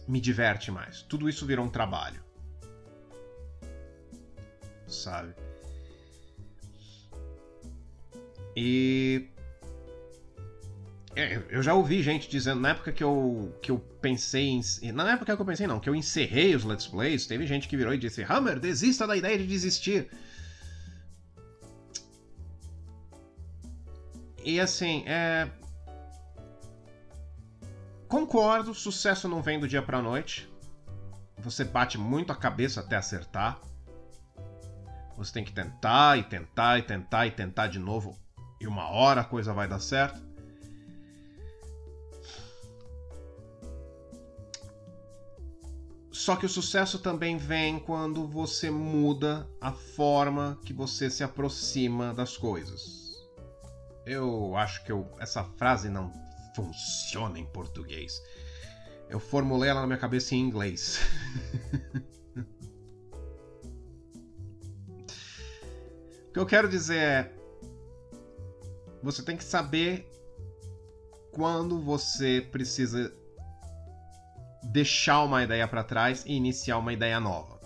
me diverte mais. Tudo isso virou um trabalho. Sabe? E é, eu já ouvi gente dizendo, na época que eu, que eu pensei em. Na época que eu pensei, não, que eu encerrei os Let's Plays, teve gente que virou e disse: Hammer, desista da ideia de desistir. E assim, é. Concordo, sucesso não vem do dia pra noite. Você bate muito a cabeça até acertar. Você tem que tentar e tentar e tentar e tentar de novo. E uma hora a coisa vai dar certo. Só que o sucesso também vem quando você muda a forma que você se aproxima das coisas. Eu acho que eu, essa frase não funciona em português. Eu formulei ela na minha cabeça em inglês. o que eu quero dizer é. Você tem que saber quando você precisa deixar uma ideia para trás e iniciar uma ideia nova.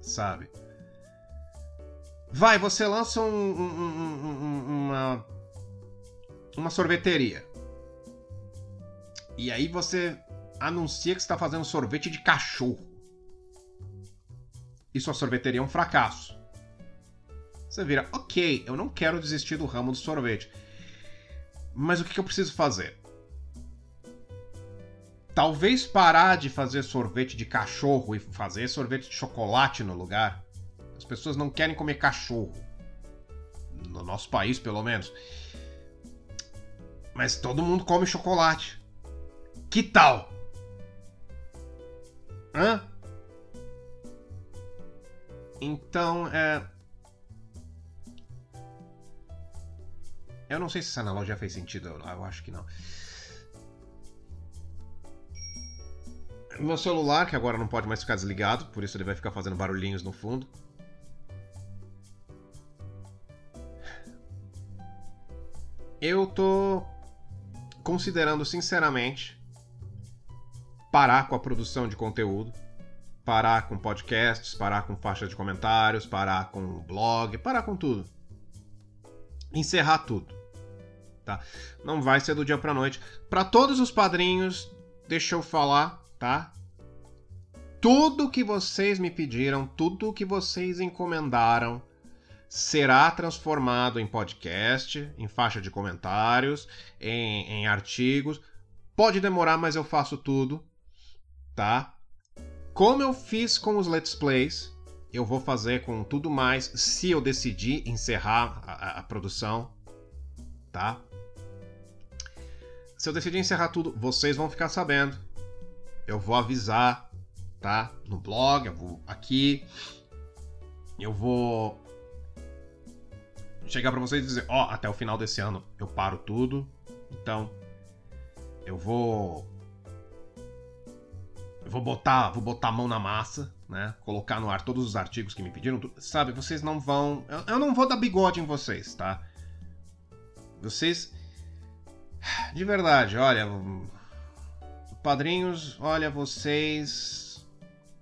Sabe? Vai, você lança um, um, um, uma uma sorveteria. E aí você anuncia que está fazendo sorvete de cachorro. E sua sorveteria é um fracasso. Você vira, ok, eu não quero desistir do ramo do sorvete. Mas o que eu preciso fazer? Talvez parar de fazer sorvete de cachorro e fazer sorvete de chocolate no lugar. As pessoas não querem comer cachorro. No nosso país, pelo menos. Mas todo mundo come chocolate. Que tal? Hã? Então, é. Eu não sei se essa analogia fez sentido, eu acho que não. Meu celular, que agora não pode mais ficar desligado, por isso ele vai ficar fazendo barulhinhos no fundo. Eu tô considerando sinceramente parar com a produção de conteúdo, parar com podcasts, parar com faixa de comentários, parar com blog, parar com tudo. Encerrar tudo. Tá? Não vai ser do dia para noite. Para todos os padrinhos, deixa eu falar tá? Tudo que vocês me pediram, tudo que vocês encomendaram, será transformado em podcast, em faixa de comentários, em, em artigos. Pode demorar, mas eu faço tudo, tá? Como eu fiz com os Let's Plays, eu vou fazer com tudo mais se eu decidir encerrar a, a, a produção, tá? Se eu decidir encerrar tudo, vocês vão ficar sabendo eu vou avisar, tá? No blog, eu vou aqui. Eu vou chegar para vocês e dizer, ó, oh, até o final desse ano eu paro tudo. Então, eu vou eu vou botar, vou botar a mão na massa, né? Colocar no ar todos os artigos que me pediram, sabe? Vocês não vão, eu, eu não vou dar bigode em vocês, tá? Vocês de verdade, olha, Padrinhos, olha, vocês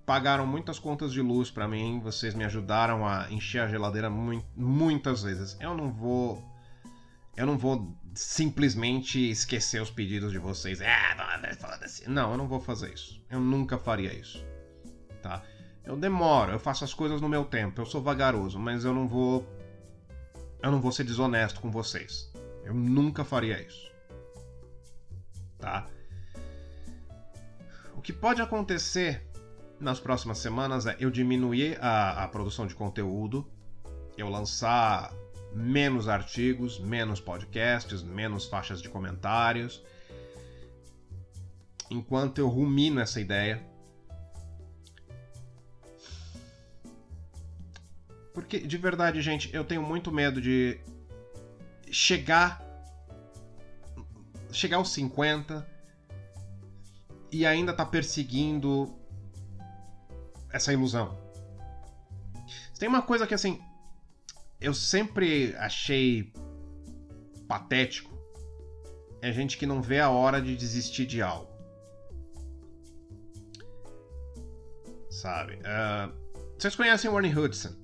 pagaram muitas contas de luz para mim, vocês me ajudaram a encher a geladeira mu muitas vezes. Eu não vou eu não vou simplesmente esquecer os pedidos de vocês. É, foda-se. Não, eu não vou fazer isso. Eu nunca faria isso. Tá? Eu demoro, eu faço as coisas no meu tempo. Eu sou vagaroso, mas eu não vou eu não vou ser desonesto com vocês. Eu nunca faria isso. Tá? que pode acontecer nas próximas semanas é eu diminuir a, a produção de conteúdo, eu lançar menos artigos, menos podcasts, menos faixas de comentários. Enquanto eu rumino essa ideia. Porque, de verdade, gente, eu tenho muito medo de chegar. chegar aos 50 e ainda tá perseguindo essa ilusão. Tem uma coisa que, assim, eu sempre achei patético. É gente que não vê a hora de desistir de algo. Sabe? Uh, vocês conhecem Warren Hudson?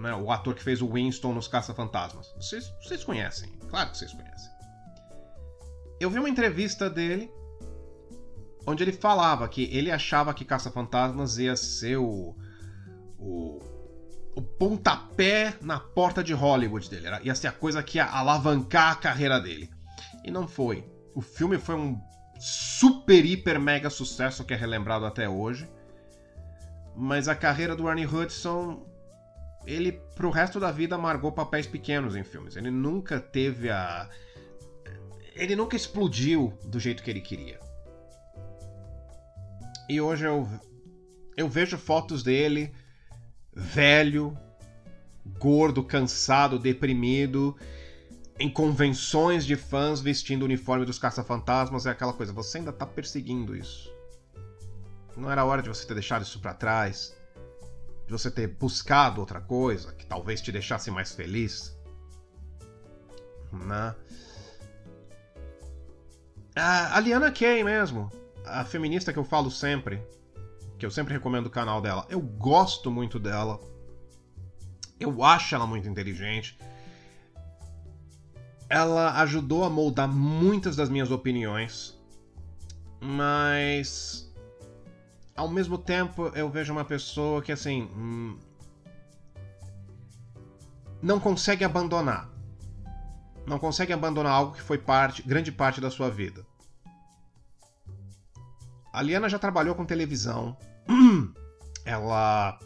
Né? O ator que fez o Winston nos Caça-Fantasmas. Vocês, vocês conhecem, claro que vocês conhecem. Eu vi uma entrevista dele onde ele falava que ele achava que Caça-Fantasmas ia ser o, o, o, pontapé na porta de Hollywood dele. Era, ia ser a coisa que ia alavancar a carreira dele. E não foi. O filme foi um super, hiper, mega sucesso que é relembrado até hoje. Mas a carreira do Arnie Hudson, ele pro resto da vida amargou papéis pequenos em filmes. Ele nunca teve a. Ele nunca explodiu do jeito que ele queria. E hoje eu, eu vejo fotos dele velho, gordo, cansado, deprimido, em convenções de fãs vestindo o uniforme dos caça-fantasmas. É aquela coisa, você ainda tá perseguindo isso. Não era hora de você ter deixado isso para trás? De você ter buscado outra coisa que talvez te deixasse mais feliz? Né? A Liana Kay mesmo a feminista que eu falo sempre, que eu sempre recomendo o canal dela, eu gosto muito dela. Eu acho ela muito inteligente. Ela ajudou a moldar muitas das minhas opiniões, mas ao mesmo tempo eu vejo uma pessoa que assim hum, não consegue abandonar, não consegue abandonar algo que foi parte, grande parte da sua vida. A Liana já trabalhou com televisão. ela.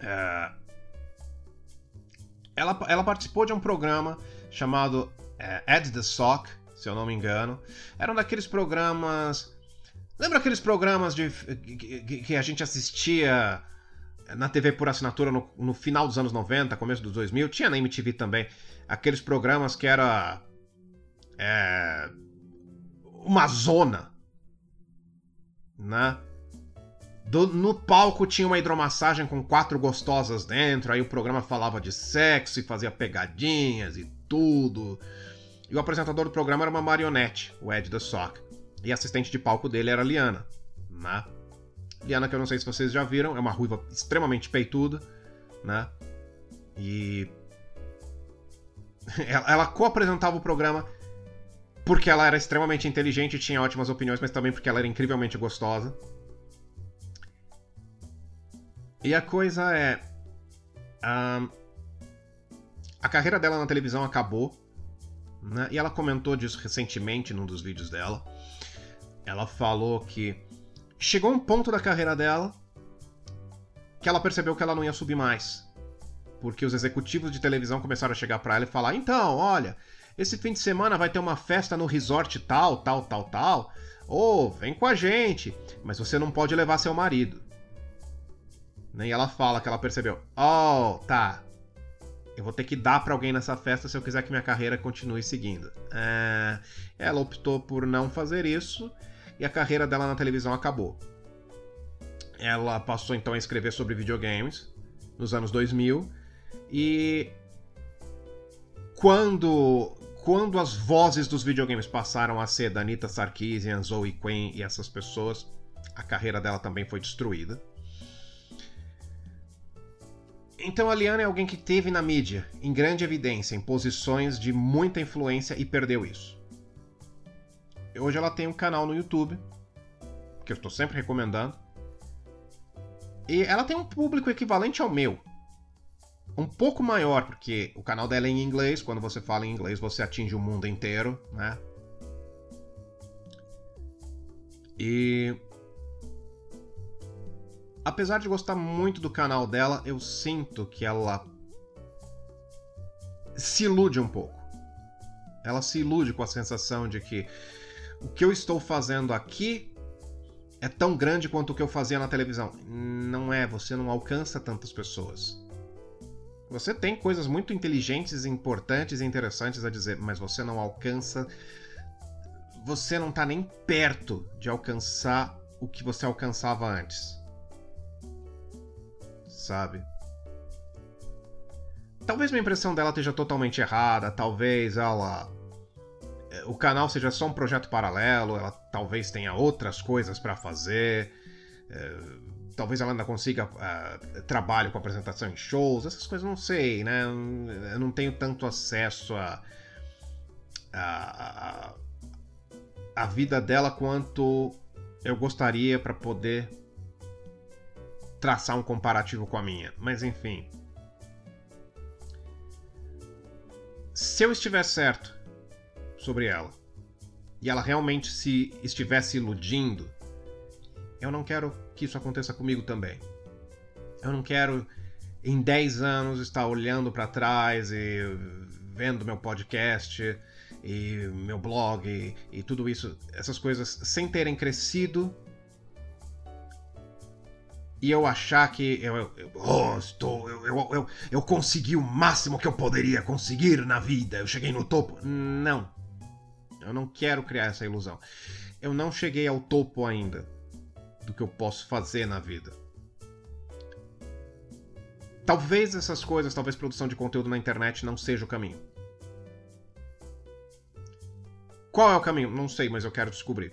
É, ela, ela participou de um programa chamado é, Ed the Sock, se eu não me engano. Era um daqueles programas. Lembra aqueles programas de, que, que a gente assistia na TV por assinatura no, no, final dos anos 90, começo dos 2000? Tinha na MTV também. Aqueles programas que era. É, uma zona né? Do, no palco tinha uma hidromassagem com quatro gostosas dentro, aí o programa falava de sexo e fazia pegadinhas e tudo. E o apresentador do programa era uma marionete, o Ed The Sock. E a assistente de palco dele era a Liana, né? Liana, que eu não sei se vocês já viram, é uma ruiva extremamente peituda, né? E. Ela, ela co-apresentava o programa porque ela era extremamente inteligente e tinha ótimas opiniões, mas também porque ela era incrivelmente gostosa. E a coisa é. Um, a carreira dela na televisão acabou. Né? E ela comentou disso recentemente num dos vídeos dela. Ela falou que chegou um ponto da carreira dela que ela percebeu que ela não ia subir mais. Porque os executivos de televisão começaram a chegar para ela e falar: então, olha, esse fim de semana vai ter uma festa no resort tal, tal, tal, tal. Ou oh, vem com a gente, mas você não pode levar seu marido. E ela fala que ela percebeu: Oh, tá. Eu vou ter que dar para alguém nessa festa se eu quiser que minha carreira continue seguindo. É... Ela optou por não fazer isso e a carreira dela na televisão acabou. Ela passou então a escrever sobre videogames nos anos 2000 e quando quando as vozes dos videogames passaram a ser da Anita Sarkeesian, Zoe Quinn e essas pessoas, a carreira dela também foi destruída. Então a Liana é alguém que teve na mídia, em grande evidência, em posições de muita influência e perdeu isso. Hoje ela tem um canal no YouTube, que eu estou sempre recomendando. E ela tem um público equivalente ao meu um pouco maior, porque o canal dela é em inglês, quando você fala em inglês você atinge o mundo inteiro, né? E apesar de gostar muito do canal dela, eu sinto que ela se ilude um pouco. Ela se ilude com a sensação de que o que eu estou fazendo aqui é tão grande quanto o que eu fazia na televisão. Não é, você não alcança tantas pessoas. Você tem coisas muito inteligentes, importantes e interessantes a dizer, mas você não alcança. Você não está nem perto de alcançar o que você alcançava antes. Sabe? Talvez minha impressão dela esteja totalmente errada, talvez ela. O canal seja só um projeto paralelo, ela talvez tenha outras coisas para fazer. É talvez ela ainda consiga uh, trabalho com apresentação em shows, essas coisas não sei, né? Eu não tenho tanto acesso a, a, a, a vida dela quanto eu gostaria para poder traçar um comparativo com a minha. Mas enfim. Se eu estiver certo sobre ela e ela realmente se estivesse iludindo, eu não quero que isso aconteça comigo também. Eu não quero em 10 anos estar olhando para trás e vendo meu podcast e meu blog e, e, tudo isso, essas coisas sem terem crescido e eu achar que eu, eu, eu oh, estou, eu, eu, eu, eu consegui o máximo que eu poderia conseguir na vida, eu cheguei no topo. Não. Eu não quero criar essa ilusão. Eu não cheguei ao topo ainda do que eu posso fazer na vida. Talvez essas coisas, talvez produção de conteúdo na internet não seja o caminho. Qual é o caminho? Não sei, mas eu quero descobrir.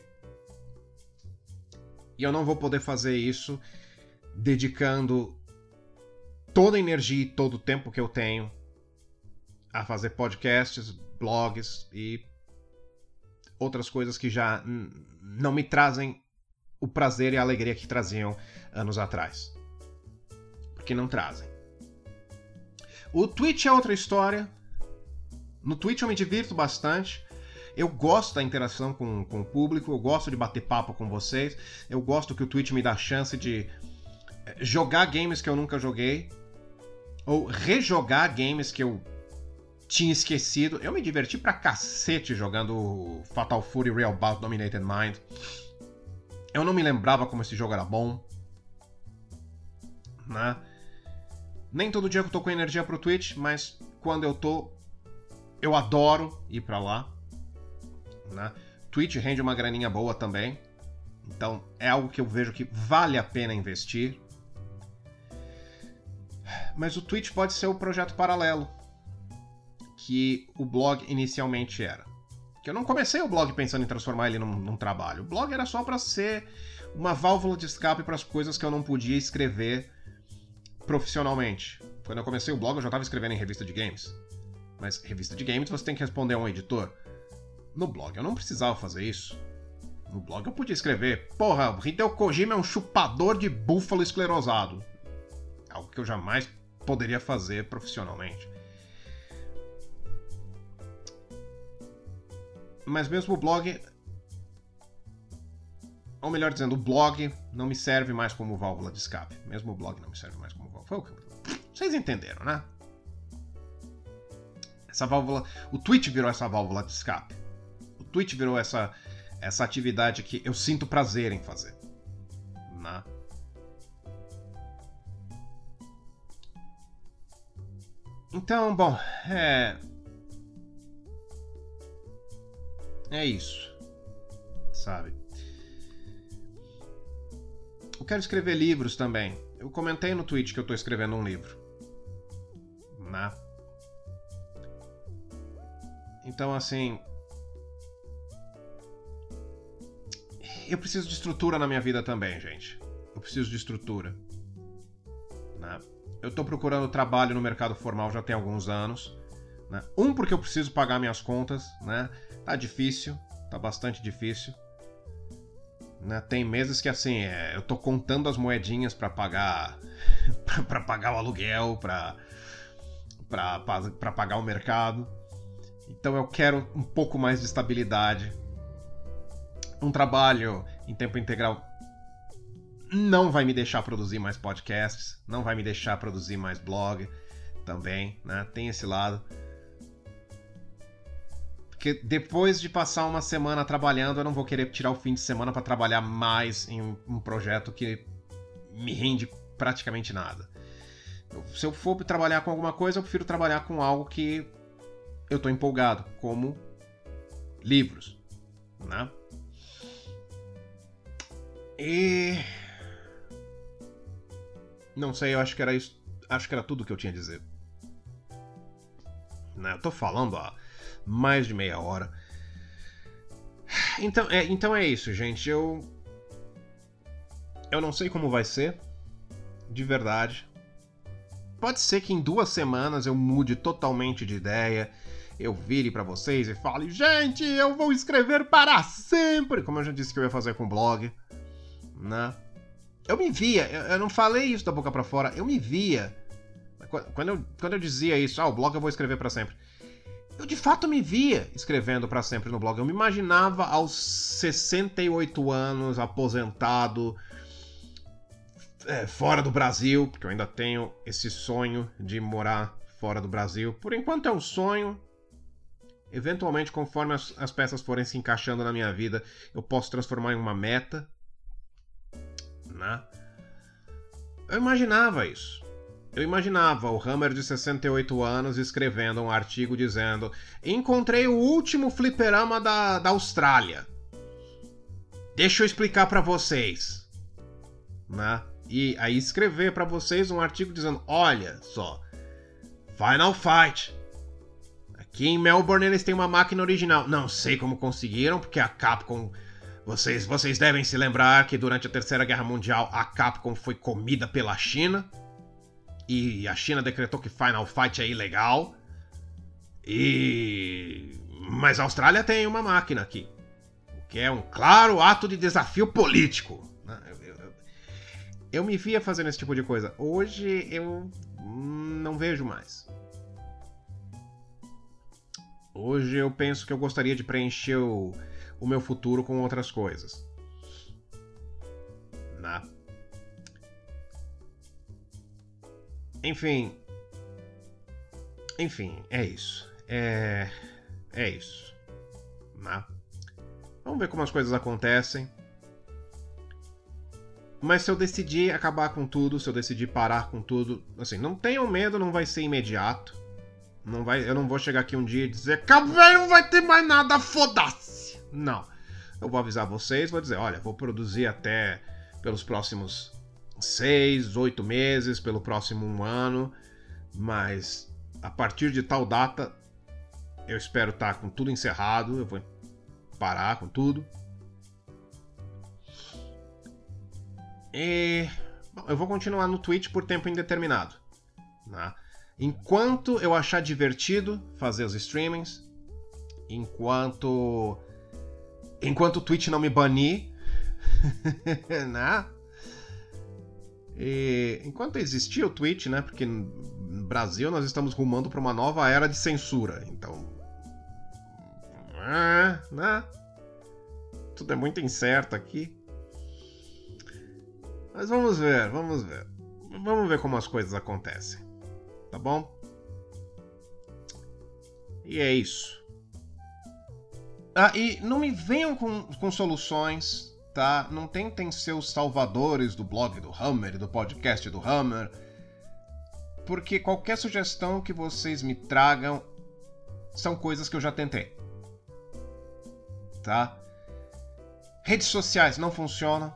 E eu não vou poder fazer isso dedicando toda a energia e todo o tempo que eu tenho a fazer podcasts, blogs e outras coisas que já não me trazem o prazer e a alegria que traziam anos atrás. Porque não trazem. O Twitch é outra história. No Twitch eu me divirto bastante. Eu gosto da interação com, com o público, eu gosto de bater papo com vocês. Eu gosto que o Twitch me dá a chance de eh, jogar games que eu nunca joguei. Ou rejogar games que eu tinha esquecido. Eu me diverti pra cacete jogando Fatal Fury Real Bout Dominated Mind. Eu não me lembrava como esse jogo era bom. Né? Nem todo dia eu tô com energia pro Twitch, mas quando eu tô, eu adoro ir para lá. Né? Twitch rende uma graninha boa também. Então é algo que eu vejo que vale a pena investir. Mas o Twitch pode ser o projeto paralelo que o blog inicialmente era. Que eu não comecei o blog pensando em transformar ele num, num trabalho. O blog era só para ser uma válvula de escape para as coisas que eu não podia escrever profissionalmente. Quando eu comecei o blog, eu já estava escrevendo em revista de games. Mas revista de games você tem que responder a um editor. No blog eu não precisava fazer isso. No blog eu podia escrever: Porra, Hideo Kojima é um chupador de búfalo esclerosado. Algo que eu jamais poderia fazer profissionalmente. Mas mesmo o blog. Ou melhor dizendo, o blog não me serve mais como válvula de escape. Mesmo o blog não me serve mais como válvula. Vocês entenderam, né? Essa válvula. O Twitch virou essa válvula de escape. O Twitch virou essa, essa atividade que eu sinto prazer em fazer. Né? Então, bom, é. É isso. Sabe? Eu quero escrever livros também. Eu comentei no tweet que eu tô escrevendo um livro. Né? Então, assim. Eu preciso de estrutura na minha vida também, gente. Eu preciso de estrutura. Né? Eu tô procurando trabalho no mercado formal já tem alguns anos. Né? Um, porque eu preciso pagar minhas contas, né? Tá difícil, tá bastante difícil. Né? Tem meses que assim, é, eu tô contando as moedinhas para pagar para pagar o aluguel, para para pagar o mercado. Então eu quero um pouco mais de estabilidade. Um trabalho em tempo integral não vai me deixar produzir mais podcasts, não vai me deixar produzir mais blog também, né? Tem esse lado. Depois de passar uma semana trabalhando, eu não vou querer tirar o fim de semana para trabalhar mais em um projeto que me rende praticamente nada. Se eu for trabalhar com alguma coisa, eu prefiro trabalhar com algo que eu tô empolgado, como livros, né? E não sei, eu acho que era isso, acho que era tudo que eu tinha a dizer. Né? Eu tô falando há mais de meia hora. Então é, então é isso, gente. Eu. Eu não sei como vai ser. De verdade. Pode ser que em duas semanas eu mude totalmente de ideia. Eu vire para vocês e fale: Gente, eu vou escrever para sempre! Como eu já disse que eu ia fazer com o blog. Né? Eu me via, eu não falei isso da boca para fora, eu me via. Quando eu, quando eu dizia isso, ah, o blog eu vou escrever para sempre eu de fato me via escrevendo para sempre no blog. Eu me imaginava aos 68 anos, aposentado, é, fora do Brasil, porque eu ainda tenho esse sonho de morar fora do Brasil. Por enquanto é um sonho. Eventualmente, conforme as, as peças forem se encaixando na minha vida, eu posso transformar em uma meta. Né? Eu imaginava isso. Eu imaginava o Hammer de 68 anos escrevendo um artigo dizendo: Encontrei o último fliperama da, da Austrália. Deixa eu explicar para vocês. Né? E aí escrever para vocês um artigo dizendo: Olha só, Final Fight. Aqui em Melbourne eles têm uma máquina original. Não sei como conseguiram, porque a Capcom. Vocês, vocês devem se lembrar que durante a Terceira Guerra Mundial a Capcom foi comida pela China e a China decretou que Final Fight é ilegal. E. Mas a Austrália tem uma máquina aqui. O que é um claro ato de desafio político. Né? Eu, me via fazendo esse tipo de coisa. Hoje eu não vejo mais. Hoje eu penso que eu gostaria de preencher o, o meu futuro com outras coisas. Né? Enfim. Enfim, é isso. É. É isso. Né? Vamos ver como as coisas acontecem. Mas se eu decidir acabar com tudo, se eu decidir parar com tudo, assim, não tenham medo, não vai ser imediato. Não vai, eu não vou chegar aqui um dia e dizer, acabei, não vai ter mais nada, foda-se. Não. Eu vou avisar vocês, vou dizer, olha, vou produzir até pelos próximos seis, oito meses, pelo próximo um ano, mas a partir de tal data eu espero estar com tudo encerrado, eu vou parar com tudo. E bom, eu vou continuar no Twitch por tempo indeterminado. Né? Enquanto eu achar divertido fazer os streamings, enquanto enquanto o Twitch não me banir, né? E, enquanto existia o Twitch, né? Porque no Brasil nós estamos rumando para uma nova era de censura. Então. É, né? Tudo é muito incerto aqui. Mas vamos ver, vamos ver. Vamos ver como as coisas acontecem. Tá bom? E é isso. Ah, e não me venham com, com soluções tá? Não tentem ser os salvadores do blog do Hammer, do podcast do Hammer, porque qualquer sugestão que vocês me tragam são coisas que eu já tentei, tá? Redes sociais não funcionam.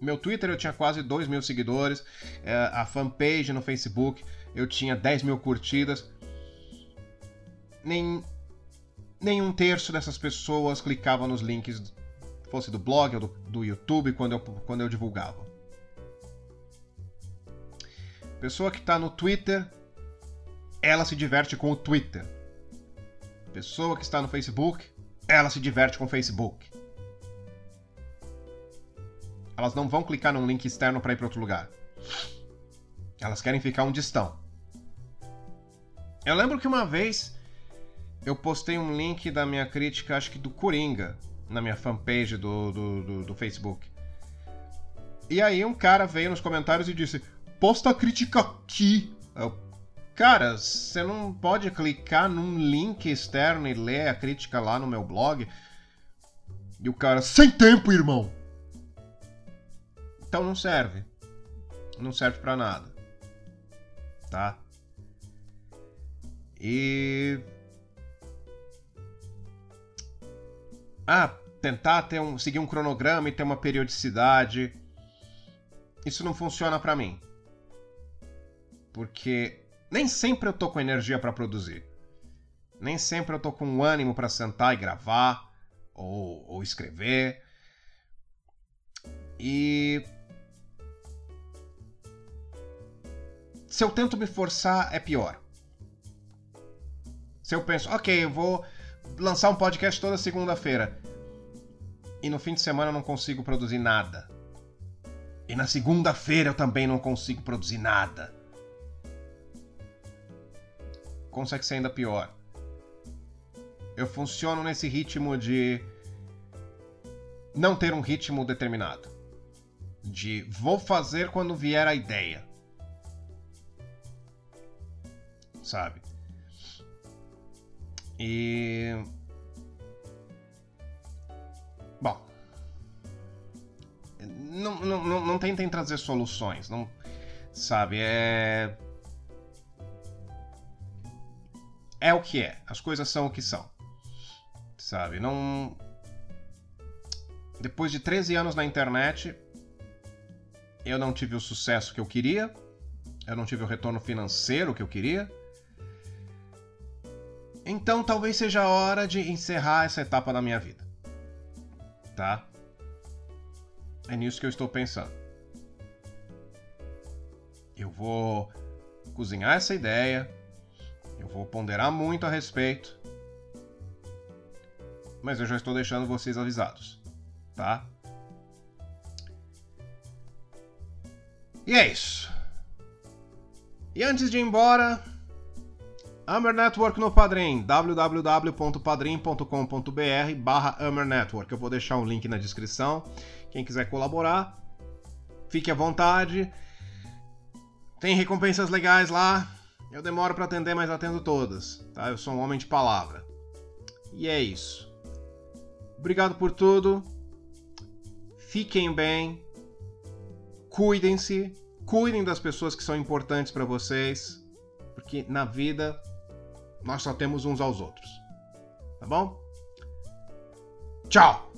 Meu Twitter eu tinha quase 2 mil seguidores, é, a fanpage no Facebook eu tinha 10 mil curtidas. Nem, nem um terço dessas pessoas clicava nos links fosse do blog ou do, do YouTube, quando eu, quando eu divulgava. Pessoa que está no Twitter, ela se diverte com o Twitter. Pessoa que está no Facebook, ela se diverte com o Facebook. Elas não vão clicar num link externo para ir para outro lugar. Elas querem ficar onde estão. Eu lembro que uma vez eu postei um link da minha crítica, acho que do Coringa, na minha fanpage do, do, do, do Facebook. E aí um cara veio nos comentários e disse: posta a crítica aqui. Eu, cara, você não pode clicar num link externo e ler a crítica lá no meu blog. E o cara, sem tempo, irmão. Então não serve. Não serve para nada. Tá? E ah, tentar ter um, seguir um cronograma e ter uma periodicidade. Isso não funciona para mim. Porque nem sempre eu tô com energia para produzir. Nem sempre eu tô com ânimo para sentar e gravar ou, ou escrever. E se eu tento me forçar, é pior. Se eu penso, ok, eu vou lançar um podcast toda segunda-feira. E no fim de semana eu não consigo produzir nada. E na segunda-feira eu também não consigo produzir nada. Consegue ser ainda pior. Eu funciono nesse ritmo de não ter um ritmo determinado. De vou fazer quando vier a ideia. Sabe? E. Bom. Não, não, não, não tentem trazer soluções. Não, sabe? É. É o que é. As coisas são o que são. Sabe? Não. Depois de 13 anos na internet, eu não tive o sucesso que eu queria. Eu não tive o retorno financeiro que eu queria então talvez seja a hora de encerrar essa etapa da minha vida. Tá? É nisso que eu estou pensando. Eu vou cozinhar essa ideia, eu vou ponderar muito a respeito, mas eu já estou deixando vocês avisados, tá? E é isso. E antes de ir embora, Hammer Network no Padrim, www.padrim.com.br barra Hammer Network. Eu vou deixar um link na descrição. Quem quiser colaborar, fique à vontade. Tem recompensas legais lá. Eu demoro para atender, mas atendo todas. Tá? Eu sou um homem de palavra. E é isso. Obrigado por tudo. Fiquem bem. Cuidem-se. Cuidem das pessoas que são importantes para vocês. Porque na vida nós só temos uns aos outros. Tá bom? Tchau!